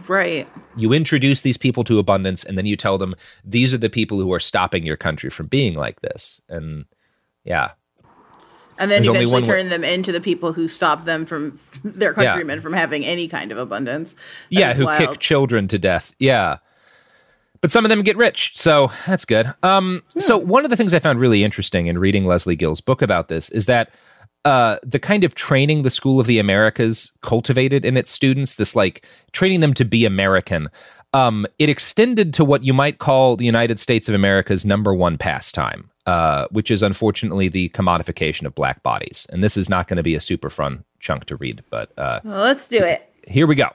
E: Right.
D: you introduce these people to abundance and then you tell them these are the people who are stopping your country from being like this. And yeah
E: And then
D: There's
E: eventually
D: one way-
E: turn them into the people who stop them from their
D: Yeah.
E: countrymen from having any kind of abundance. That
D: yeah who
E: wild.
D: kick children to death yeah but some of them get rich so that's good um so one of the things i found really interesting in reading lesley gill's book about this is that uh, the kind of training the School of the Americas cultivated in its students, this like training them to be American, um, it extended to what you might call the United States of America's number one pastime, uh, which is unfortunately the commodification of black bodies. And this is not going to be a super fun chunk to read, but uh,
E: Well, let's do it.
D: here we go.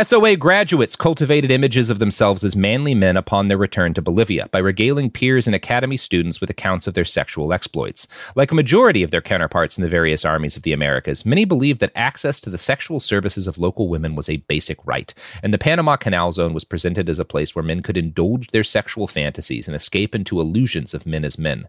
D: SOA graduates cultivated images of themselves as manly men upon their return to Bolivia by regaling peers and academy students with accounts of their sexual exploits. Like a majority of their counterparts in the various armies of the Americas, many believed that access to the sexual services of local women was a basic right, and the Panama Canal Zone was presented as a place where men could indulge their sexual fantasies and escape into illusions of men as men.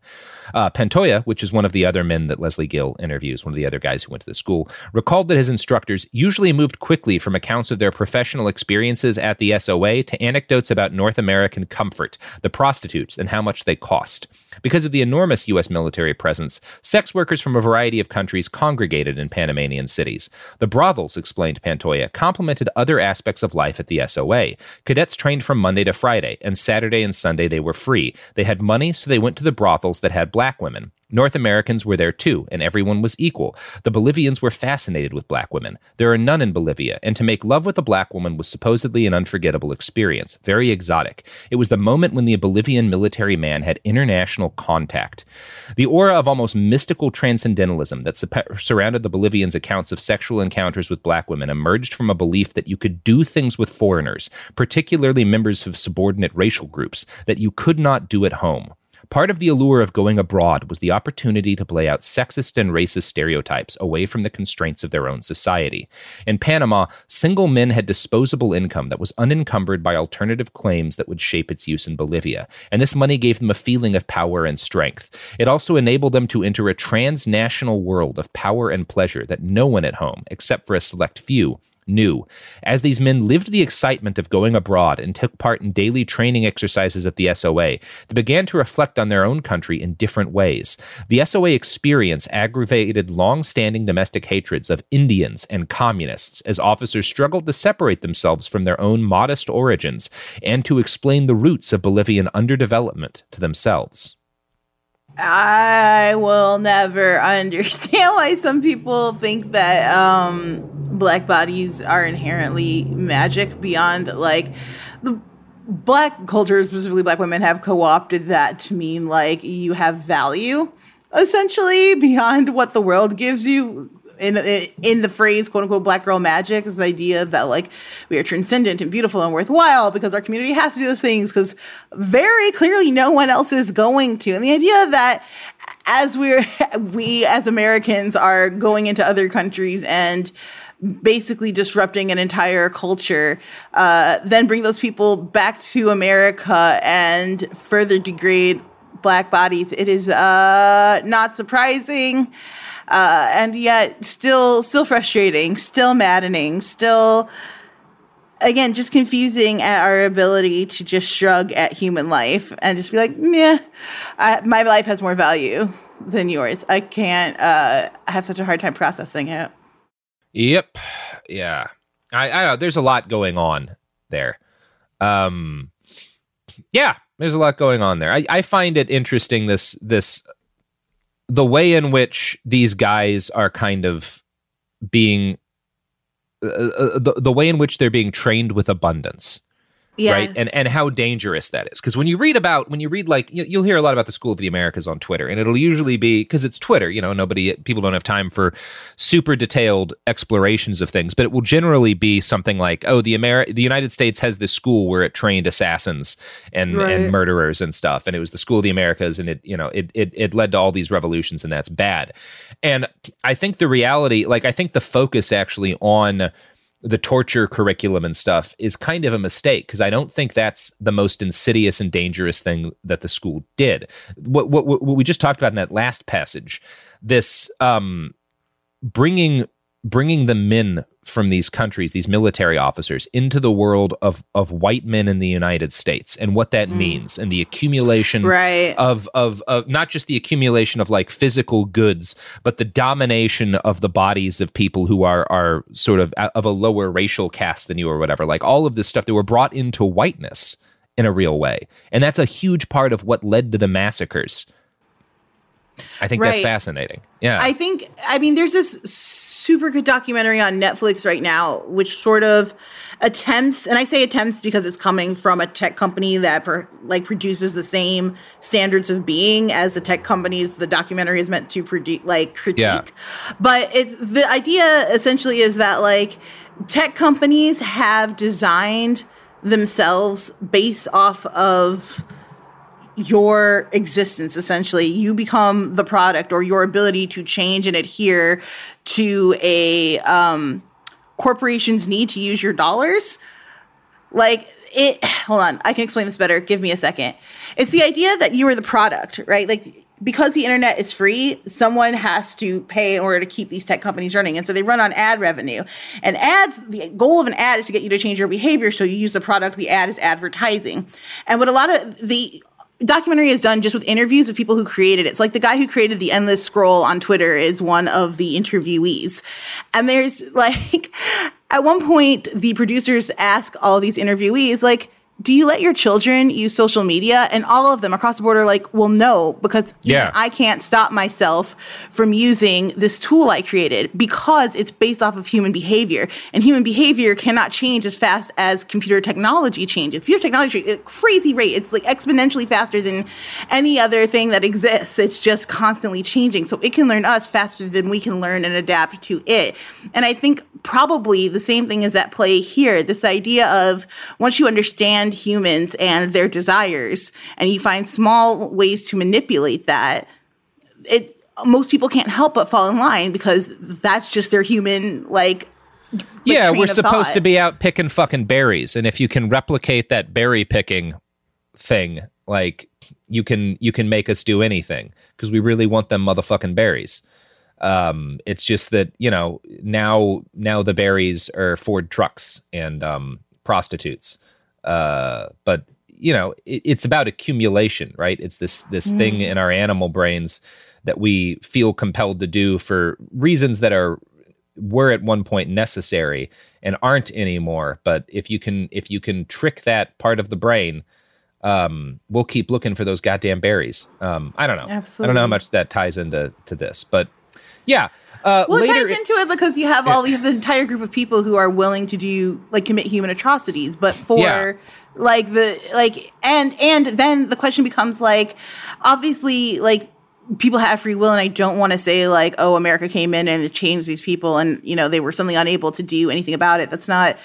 D: Uh, Pantoja, which is one of the other men that Lesley Gill interviews, one of the other guys who went to the school, recalled that his instructors usually moved quickly from accounts of their professional experiences at the SOA to anecdotes about North American comfort, the prostitutes, and how much they cost. Because of the enormous U.S. military presence, sex workers from a variety of countries congregated in Panamanian cities. The brothels, explained Pantoja, complemented other aspects of life at the SOA. Cadets trained from Monday to Friday, and Saturday and Sunday they were free. They had money, so they went to the brothels that had black women. North Americans were there too, and everyone was equal. The Bolivians were fascinated with black women. There are none in Bolivia, and to make love with a black woman was supposedly an unforgettable experience, very exotic. It was the moment when the Bolivian military man had international contact. The aura of almost mystical transcendentalism that su- surrounded the Bolivians' accounts of sexual encounters with black women emerged from a belief that you could do things with foreigners, particularly members of subordinate racial groups, that you could not do at home. Part of the allure of going abroad was the opportunity to play out sexist and racist stereotypes away from the constraints of their own society. In Panama, single men had disposable income that was unencumbered by alternative claims that would shape its use in Bolivia, and this money gave them a feeling of power and strength. It also enabled them to enter a transnational world of power and pleasure that no one at home, except for a select few, knew. As these men lived the excitement of going abroad and took part in daily training exercises at the SOA, they began to reflect on their own country in different ways. The SOA experience aggravated long standing domestic hatreds of Indians and communists as officers struggled to separate themselves from their own modest origins and to explain the roots of Bolivian underdevelopment to themselves.
E: I will never understand why some people think that um, black bodies are inherently magic beyond like the black culture, specifically black women, have co opted that to mean like you have value essentially beyond what the world gives you in in the phrase quote unquote black girl magic is the idea that like we are transcendent and beautiful and worthwhile because our community has to do those things because very clearly no one else is going to and the idea that as we're we as americans are going into other countries and basically disrupting an entire culture, uh, then bring those people back to America and further degrade black bodies. It is uh, not surprising, uh, and yet still still frustrating, still maddening, still again just confusing at our ability to just shrug at human life and just be like, "Meh, I, my life has more value." Than yours. I can't. Uh, I have such a hard time processing it.
D: Yep. Yeah. I, I know there's a lot going on there. Um yeah, there's a lot going on there. I, I find it interesting this this the way in which these guys are kind of being uh, uh, the, the way in which they're being trained with abundance
E: Yes.
D: right and and how dangerous that is because when you read about when you read like you, you'll hear a lot about the school of the americas on twitter and it'll usually be because it's twitter you know nobody people don't have time for super detailed explorations of things but it will generally be something like oh the Ameri- the united states has this school where it trained assassins and
O: Right.
D: and murderers and stuff and it was the school of the americas and it you know it, it it led to all these revolutions and that's bad and i think the reality like i think the focus actually on the torture curriculum and stuff is kind of a mistake because I don't think that's the most insidious and dangerous thing that the school did. What, what, what we just talked about in that last passage, this um, bringing bringing the men from these countries, these military officers, into the world of of white men in the United States and what that mm. means, and the accumulation
E: Right.
D: of, of of not just the accumulation of like physical goods, but the domination of the bodies of people who are are sort of of a lower racial caste than you or whatever. Like all of this stuff, they were brought into whiteness in a real way, and that's a huge part of what led to the massacres. I think that's fascinating. Yeah.
E: I think, I mean, there's this super good documentary on Netflix right now, which sort of attempts, and I say attempts because it's coming from a tech company that per, like produces the same standards of being as the tech companies the documentary is meant to produce, like critique.
D: Yeah.
E: But it's the idea essentially is that like tech companies have designed themselves based off of your existence essentially you become the product or your ability to change and adhere to a um, corporation's need to use your dollars like it hold on i can explain this better give me a second it's the idea that you are the product right like because the internet is free, someone has to pay in order to keep these tech companies running. And so they run on ad revenue. And ads, the goal of an ad is to get you to change your behavior. So you use the product, the ad is advertising. And what a lot of the documentary is done just with interviews of people who created it. It's like the guy who created the endless scroll on Twitter is one of the interviewees. And there's like, at one point, the producers ask all these interviewees, like, do you let your children use social media? And all of them across the board are like, well, no, because
D: Yeah.
E: I can't stop myself from using this tool I created because it's based off of human behavior. And human behavior cannot change as fast as computer technology changes. Computer technology at a crazy rate. It's like exponentially faster than any other thing that exists. It's just constantly changing. So it can learn us faster than we can learn and adapt to it. And I think probably the same thing is at play here. This idea of once you understand humans and their desires and you find small ways to manipulate that, it most people can't help but fall in line because that's just their human like
D: yeah, we're supposed
E: thought.
D: to be out picking fucking berries, and if you can replicate that berry picking thing, like you can you can make us do anything because we really want them motherfucking berries. Um, it's just that you know now now the berries are Ford trucks and um, prostitutes, uh, but you know it, it's about accumulation, right? It's this this thing
N: Mm.
D: in our animal brains that we feel compelled to do for reasons that are were at one point necessary and aren't anymore but if you can if you can trick that part of the brain um we'll keep looking for those goddamn berries um i don't know Absolutely. i don't know how much that ties into to this but yeah uh
E: well,
D: later
E: it ties into it because you have all you have the entire group of people who are willing to do like commit human atrocities, but for
D: Yeah.
E: like the like and and then the question becomes like obviously like people have free will and I don't want to say like oh America came in and it changed these people and you know they were suddenly unable to do anything about it. That's not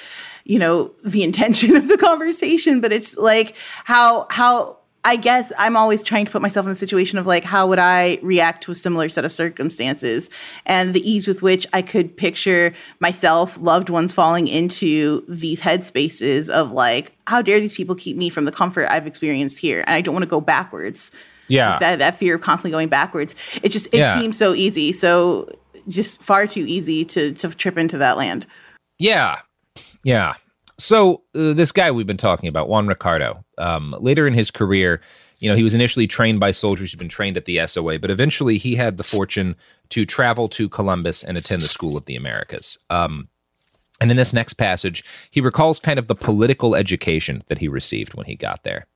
E: you know the intention of the conversation, but it's like how how I guess I'm always trying to put myself in the situation of like, how would I react to a similar set of circumstances? And the ease with which I could picture myself, loved ones falling into these headspaces of like, how dare these people keep me from the comfort I've experienced here? And I don't want to go backwards.
D: Yeah.
E: Like that, that fear of constantly going backwards. It just, it
D: Yeah.
E: seems so easy. So just far too easy to, to trip into that land.
D: Yeah. Yeah. So uh, this guy we've been talking about, Juan Ricardo, um, later in his career, you know, he was initially trained by soldiers who'd been trained at the SOA, but eventually he had the fortune to travel to Columbus and attend the School of the Americas. Um, and in this next passage, he recalls kind of the political education that he received when he got there.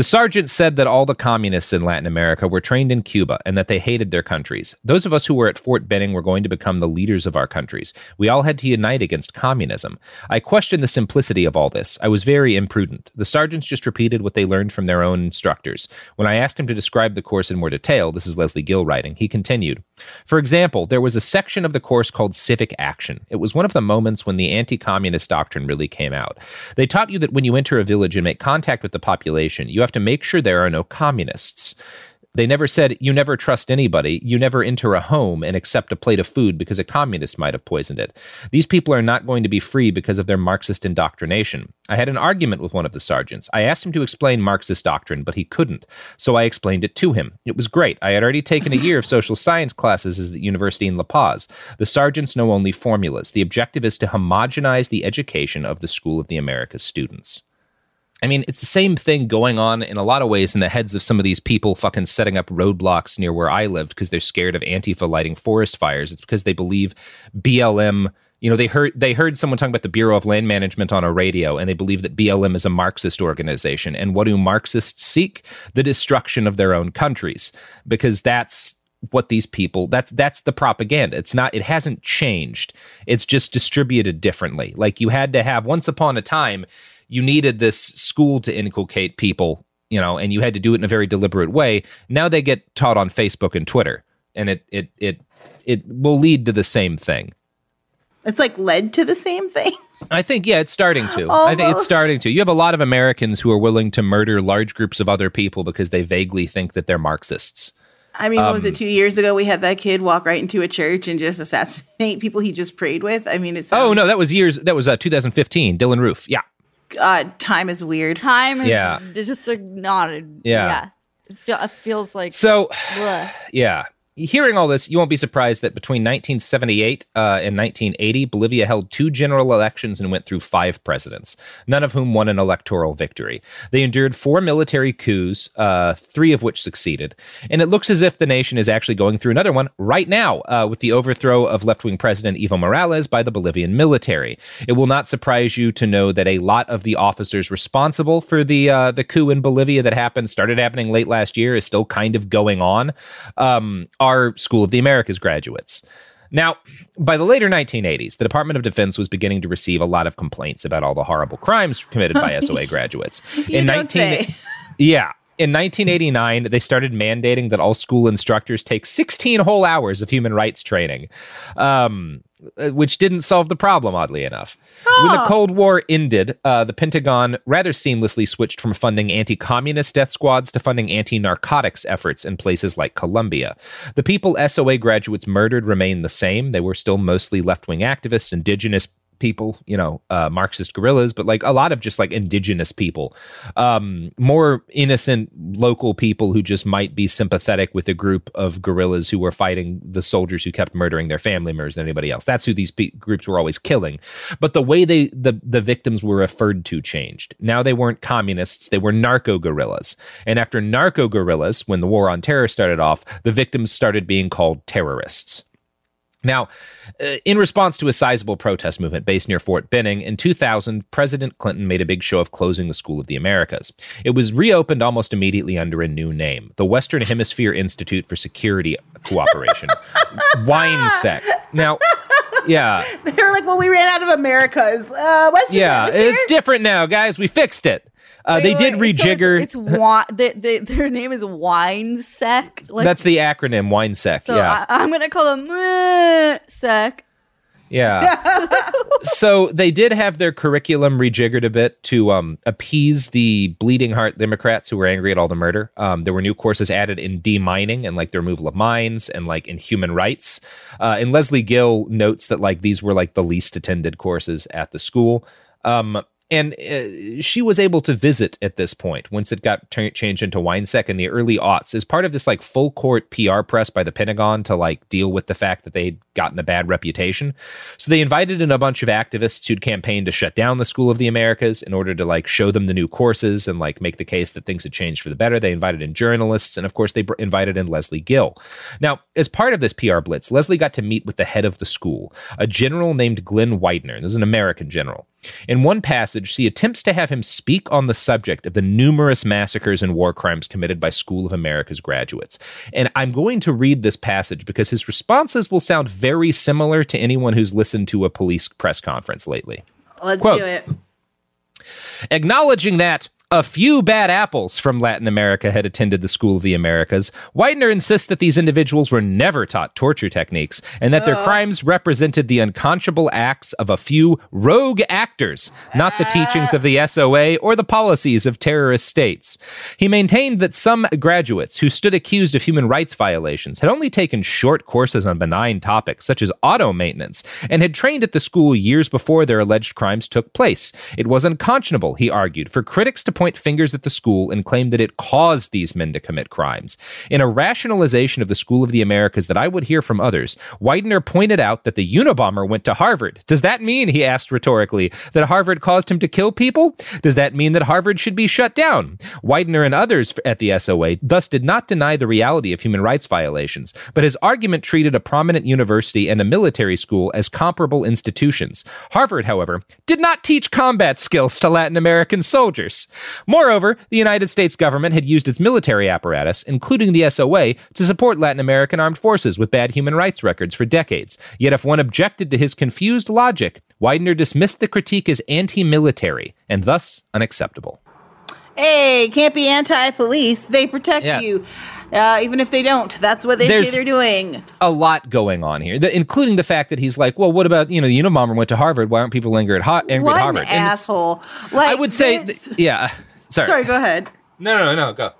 D: The sergeant said that all the communists in Latin America were trained in Cuba and that they hated their countries. Those of us who were at Fort Benning were going to become the leaders of our countries. We all had to unite against communism. I questioned the simplicity of all this. I was very imprudent. The sergeants just repeated what they learned from their own instructors. When I asked him to describe the course in more detail, this is Lesley Gill writing, he continued. For example, there was a section of the course called Civic Action. It was one of the moments when the anti communist doctrine really came out. They taught you that when you enter a village and make contact with the population, you have to make sure there are no communists. They never said, you never trust anybody, you never enter a home and accept a plate of food because a communist might have poisoned it. These people are not going to be free because of their Marxist indoctrination. I had an argument with one of the sergeants. I asked him to explain Marxist doctrine, but he couldn't. So I explained it to him. It was great. I had already taken a year of social science classes at the university in La Paz. The sergeants know only formulas. The objective is to homogenize the education of the School of the Americas students. I mean, it's the same thing going on in a lot of ways in the heads of some of these people fucking setting up roadblocks near where I lived because they're scared of Antifa lighting forest fires. It's because they believe BLM. You know, they heard they heard someone talking about the Bureau of Land Management on a radio, and they believe that BLM is a Marxist organization. And what do Marxists seek? The destruction of their own countries, because that's what these people that's that's the propaganda it's not it hasn't changed it's just distributed differently like you had to have once upon a time you needed this school to inculcate people you know and you had to do it in a very deliberate way now they get taught on facebook and twitter and it it it it will lead to the same thing
E: It's like led to the same thing.
D: I think yeah, it's starting to. I think it's starting to. You have a lot of Americans who are willing to murder large groups of other people because they vaguely think that they're Marxists.
E: I mean, what was
D: Um,
E: it? Two years ago, we had that kid walk right into a church and just assassinate people he just prayed with. I mean, it's
D: Oh no, that was years. That was uh, 2015. Dylann Roof. Yeah,
E: God, time is weird.
F: Time is
D: Yeah.
F: just a, not. A,
D: Yeah.
F: yeah. It, feel, it feels like
D: So-
F: bleh.
D: yeah. Hearing all this, you won't be surprised that between 1978 uh, and 1980, Bolivia held two general elections and went through five presidents, none of whom won an electoral victory. They endured four military coups, uh, three of which succeeded. And it looks as if the nation is actually going through another one right now uh, with the overthrow of left wing President Evo Morales by the Bolivian military. It will not surprise you to know that a lot of the officers responsible for the uh, the coup in Bolivia that happened, started happening late last year, is still kind of going on, um, are School of the Americas graduates. Now, by the later 1980s, the Department of Defense was beginning to receive a lot of complaints about all the horrible crimes committed by SOA graduates.
E: Don't say.
D: Yeah. In 1989, they started mandating that all school instructors take 16 whole hours of human rights training, um, which didn't solve the problem, oddly enough. When the Cold War ended, uh, the Pentagon rather seamlessly switched from funding anti communist death squads to funding anti narcotics efforts in places like Colombia. The people SOA graduates murdered remained the same. They were still mostly left wing activists, indigenous people, you know, uh, Marxist guerrillas, but like a lot of just like indigenous people, um, more innocent local people who just might be sympathetic with a group of guerrillas who were fighting the soldiers who kept murdering their family members than anybody else. That's who these pe- groups were always killing. But the way they the the victims were referred to changed. Now they weren't communists; they were narco guerrillas. And after narco guerrillas, when the war on terror started off, the victims started being called terrorists. Now, uh, in response to a sizable protest movement based near Fort Benning, in 2000, President Clinton made a big show of closing the School of the Americas. It was reopened almost immediately under a new name the Western Hemisphere Institute for Security Cooperation, WHINSEC. Now, yeah,
E: They were like, well, we ran out of Americas. Uh, Western
D: yeah,
E: Hemisphere?
D: it's different now, guys. We fixed it. Uh, they did
F: Wait, so
D: rejigger.
F: it's, it's wi- they, they, their name is Wine Sec. Like,
D: That's the acronym WHINSEC.
F: So
D: yeah.
F: I, I'm gonna call them uh, Sec.
D: Yeah. so they did have their curriculum rejiggered a bit to um, appease the bleeding heart Democrats who were angry at all the murder. Um, there were new courses added in demining and like the removal of mines and like in human rights. Uh, and Lesley Gill notes that like these were like the least attended courses at the school. Um, and uh, she was able to visit at this point once it got tur changed into WHINSEC in the early aughts as part of this like full court PR press by the Pentagon to like deal with the fact that they'd gotten a bad reputation. So they invited in a bunch of activists who'd campaigned to shut down the School of the Americas in order to like show them the new courses and like make the case that things had changed for the better. They invited in journalists and of course they br- invited in Lesley Gill. Now, as part of this PR blitz, Lesley got to meet with the head of the school, a general named Glenn Weidner. This is an American general. In one passage, she attempts to have him speak on the subject of the numerous massacres and war crimes committed by School of America's graduates. And I'm going to read this passage because his responses will sound very similar to anyone who's listened to a police press conference lately.
E: Let's
D: Quote.
E: do it.
D: Acknowledging that a few bad apples from Latin America had attended the School of the Americas, Weidner insists that these individuals were never taught torture techniques and that their crimes represented the unconscionable acts of a few rogue actors, not the teachings of the SOA or the policies of terrorist states. He maintained that some graduates who stood accused of human rights violations had only taken short courses on benign topics such as auto maintenance and had trained at the school years before their alleged crimes took place. It was unconscionable, he argued, for critics to point fingers at the school and claim that it caused these men to commit crimes. In a rationalization of the School of the Americas that I would hear from others, Weidner pointed out that the Unabomber went to Harvard. Does that mean, he asked rhetorically, that Harvard caused him to kill people? Does that mean that Harvard should be shut down? Weidner and others at the SOA thus did not deny the reality of human rights violations, but his argument treated a prominent university and a military school as comparable institutions. Harvard, however, did not teach combat skills to Latin American soldiers. Moreover, the United States government had used its military apparatus, including the SOA, to support Latin American armed forces with bad human rights records for decades. Yet if one objected to his confused logic, Weidner dismissed the critique as anti military and thus unacceptable.
E: hey, can't be anti-police. They protect
D: Yeah.
E: you, uh, even if they don't. That's what they
D: There's-
E: say they're doing.
D: a lot going on here, the, including the fact that he's like, well, what about you know the Unabomber went to Harvard? Why aren't people angry at, Ho- angry
E: What
D: at
E: an
D: Harvard? And
E: asshole! Like
D: I would say, th- yeah. Sorry.
E: Sorry, go ahead.
D: No, no, no, go.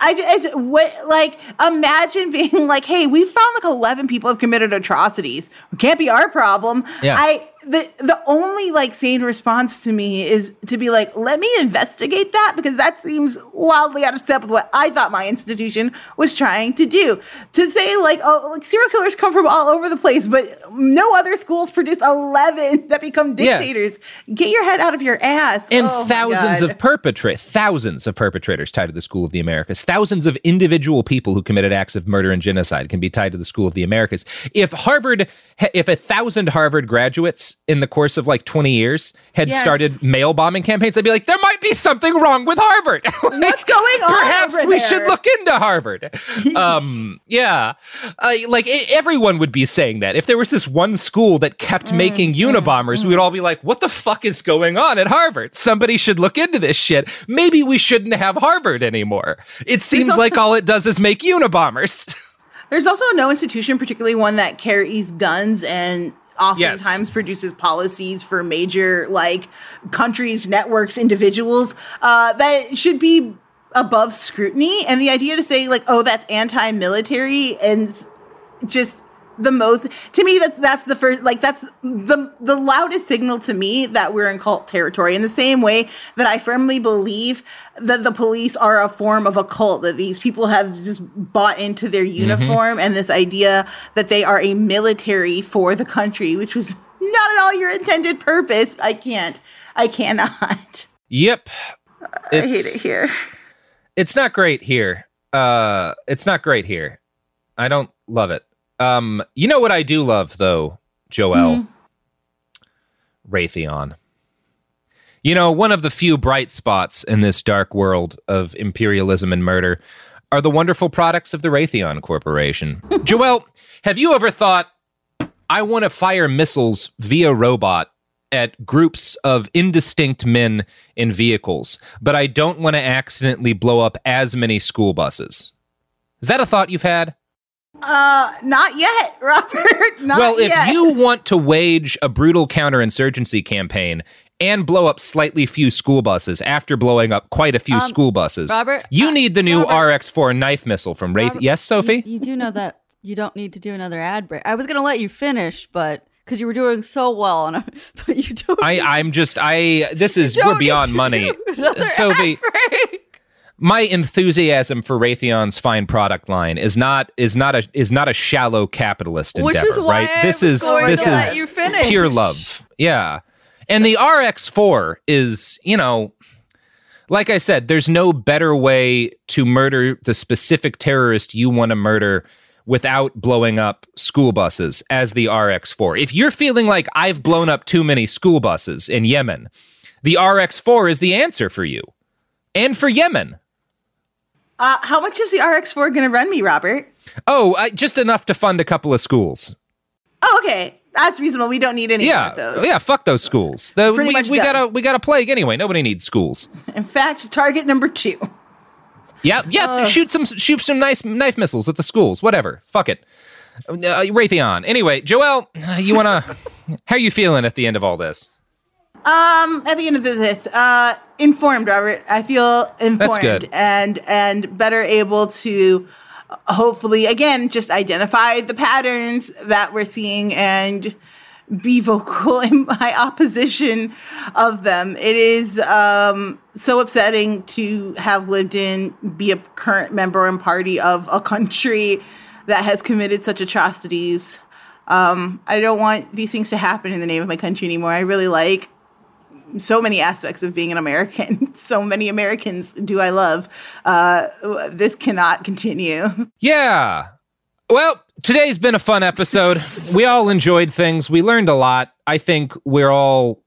E: I just what like imagine being like, hey, we found like eleven people have committed atrocities. It can't be our problem.
D: Yeah.
E: I the the only like sane response to me is to be like, let me investigate that because that seems wildly out of step with what I thought my institution was trying to do. To say like, oh, like serial killers come from all over the place, but no other schools produce eleven that become
D: Yeah.
E: dictators. Get your head out of your ass.
D: and
E: Oh
D: thousands of perpetrators, thousands of perpetrators tied to the School of the Americas, thousands of individual people who committed acts of murder and genocide can be tied to the School of the Americas. If Harvard, if a thousand Harvard graduates in the course of like twenty years had
E: Yes.
D: started mail bombing campaigns, I'd be like, there might be something wrong with Harvard.
E: What's going on?
D: Perhaps we should look into Harvard. um, yeah, uh, like e- everyone would be saying that. If there was this one school that kept
E: Mm,
D: making Unabombers, we would all be like, "What the fuck is going on at Harvard? Somebody should look into this shit. Maybe we shouldn't have Harvard anymore. It seems like all it does is make Unabombers."
E: There's also no institution, particularly one that carries guns and oftentimes produces policies for major like countries, networks, individuals uh, that should be above scrutiny. And the idea to say like, oh, that's anti-military and just the most to me that's that's the first like that's the the loudest signal to me that we're in cult territory. In the same way that i firmly believe that the police are a form of a cult that these people have just bought into their uniform and this idea that they are a military for the country which was not at all your intended purpose. I can't. I cannot.
D: Yep,
E: i hate it here.
D: It's not great here. Uh, it's not great here. I don't love it. Um, you know what I do love though, Joel? Raytheon. You know, one of the few bright spots in this dark world of imperialism and murder are the wonderful products of the Raytheon Corporation. Joel, have you ever thought, I want to fire missiles via robot at groups of indistinct men in vehicles, but I don't want to accidentally blow up as many school buses? Is that a thought you've had?
E: Uh not yet robert not
D: well, if
E: yet.
D: you want to wage a brutal counterinsurgency campaign and blow up slightly few school buses after blowing up quite a few
F: Um,
D: school buses,
F: Robert,
D: you need the new RX-4 knife missile from Raytheon.
F: Robert,
D: Yes, Sophie.
F: You, you do know that you don't need to do another ad break. I was going to let you finish, but because you were doing so well, and I, but you don't.
D: I, I'm just I. This is we're beyond money, Sophie. My enthusiasm for Raytheon's fine product line is not is not a is not a shallow capitalist
F: Which
D: endeavor, right?
F: I
D: this is this is pure love, yeah. And the RX4 is, you know, like I said, there's no better way to murder the specific terrorist you want to murder without blowing up school buses as the RX4. If you're feeling like I've blown up too many school buses in Yemen, the RX4 is the answer for you and for Yemen.
E: Uh how much is the rx4 gonna run me robert
D: Oh, just enough to fund a couple of schools.
E: oh okay that's reasonable we don't need any
D: Yeah,
E: of those
D: yeah. Fuck those schools. The, we we got a we got a plague anyway. Nobody needs schools.
E: In fact, target number two.
D: Yeah, yeah. shoot some shoot some nice knife missiles at the schools. Whatever. Fuck it. Uh, Raytheon. Anyway, Joel, you wanna? how are you feeling at the end of all this?
E: Um, at the end of this, uh, informed, Robert. I feel informed and and better able to uh, hopefully again just identify the patterns that we're seeing and be vocal in my opposition of them. It is um, so upsetting to have lived in, be a current member and party of a country that has committed such atrocities. Um, I don't want these things to happen in the name of my country anymore. I really like so many aspects of being an American. so many Americans do I love. Uh, this cannot continue.
D: Yeah. Well, today's been a fun episode. we all enjoyed things. We learned a lot. I think we're all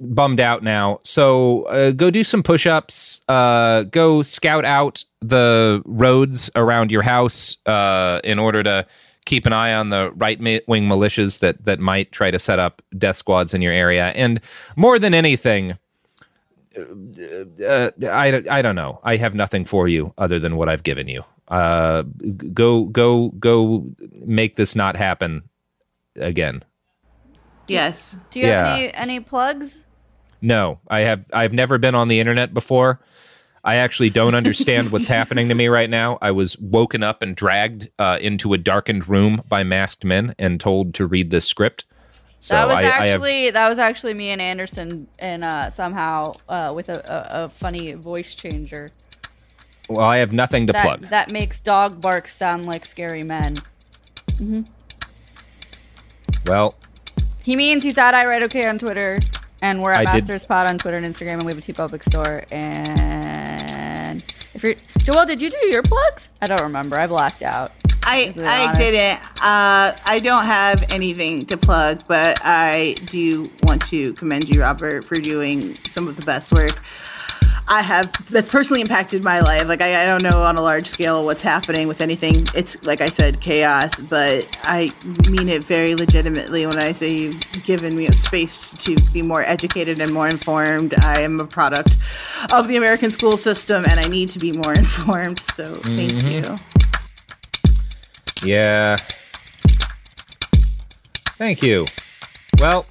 D: bummed out now. So uh, go do some push ups. Uh, go scout out the roads around your house uh, in order to keep an eye on the right wing militias that, that might try to set up death squads in your area. And more than anything, uh, I, I don't know. I have nothing for you other than what I've given you. Uh, go go go make this not happen again.
E: Yes.
F: Do you have any any plugs?
D: No, I have I've never been on the internet before. I actually don't understand what's happening to me right now. I was woken up and dragged uh, into a darkened room by masked men and told to read this script. So
F: that was
D: I, I have
F: actually that was actually me and Anderson, and uh, somehow uh, with a, a, a funny voice changer.
D: well, I have nothing to
F: that,
D: plug.
F: That makes dog barks sound like scary men. hmm
D: Well,
F: He means he's at I Write Okay on Twitter, and we're at
D: I did-
F: Bastards Pod on Twitter and Instagram, and we have a TeePublic store. And if you're Joel, did you do your plugs? I don't remember. I blacked out.
E: I I
F: honest.
E: didn't. Uh, I don't have anything to plug, but I do want to commend you, Robert, for doing some of the best work I have that's personally impacted my life. Like I, I don't know on a large scale what's happening with anything. It's like I said, chaos, but I mean it very legitimately when I say you've given me a space to be more educated and more informed. I am a product of the American school system, and I need to be more informed. So thank
D: Mhm.
E: you.
D: yeah. Thank you. Well,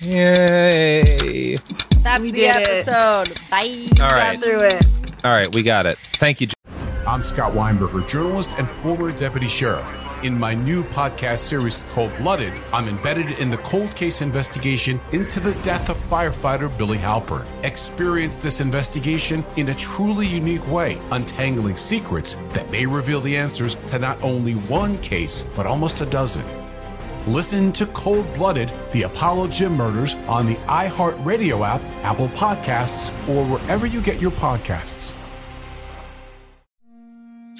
D: yay.
F: That's
E: We
F: the
E: did it.
F: episode. Bye.
D: All right.
E: Got through it.
D: All right, we got it. Thank you.
P: I'm Scott Weinberger, journalist and former deputy sheriff. In my new podcast series, Cold Blooded, I'm embedded in the cold case investigation into the death of firefighter Billy Halpern. Experience this investigation in a truly unique way, untangling secrets that may reveal the answers to not only one case, but almost a dozen. Listen to Cold Blooded, the Apollo Gym Murders on the iHeartRadio app, Apple Podcasts, or wherever you get your podcasts.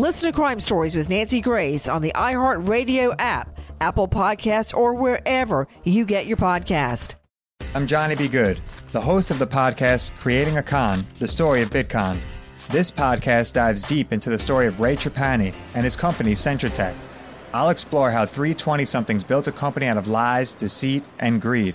A: Listen to Crime Stories with Nancy Grace on the iHeartRadio app, Apple Podcasts, or wherever you get your podcast.
B: I'm Johnny B. Good, the host of the podcast Creating a Con, the story of Bitcon. This podcast dives deep into the story of Ray Trapani and his company Centra Tech. I'll explore how 320 somethings built a company out of lies, deceit, and greed.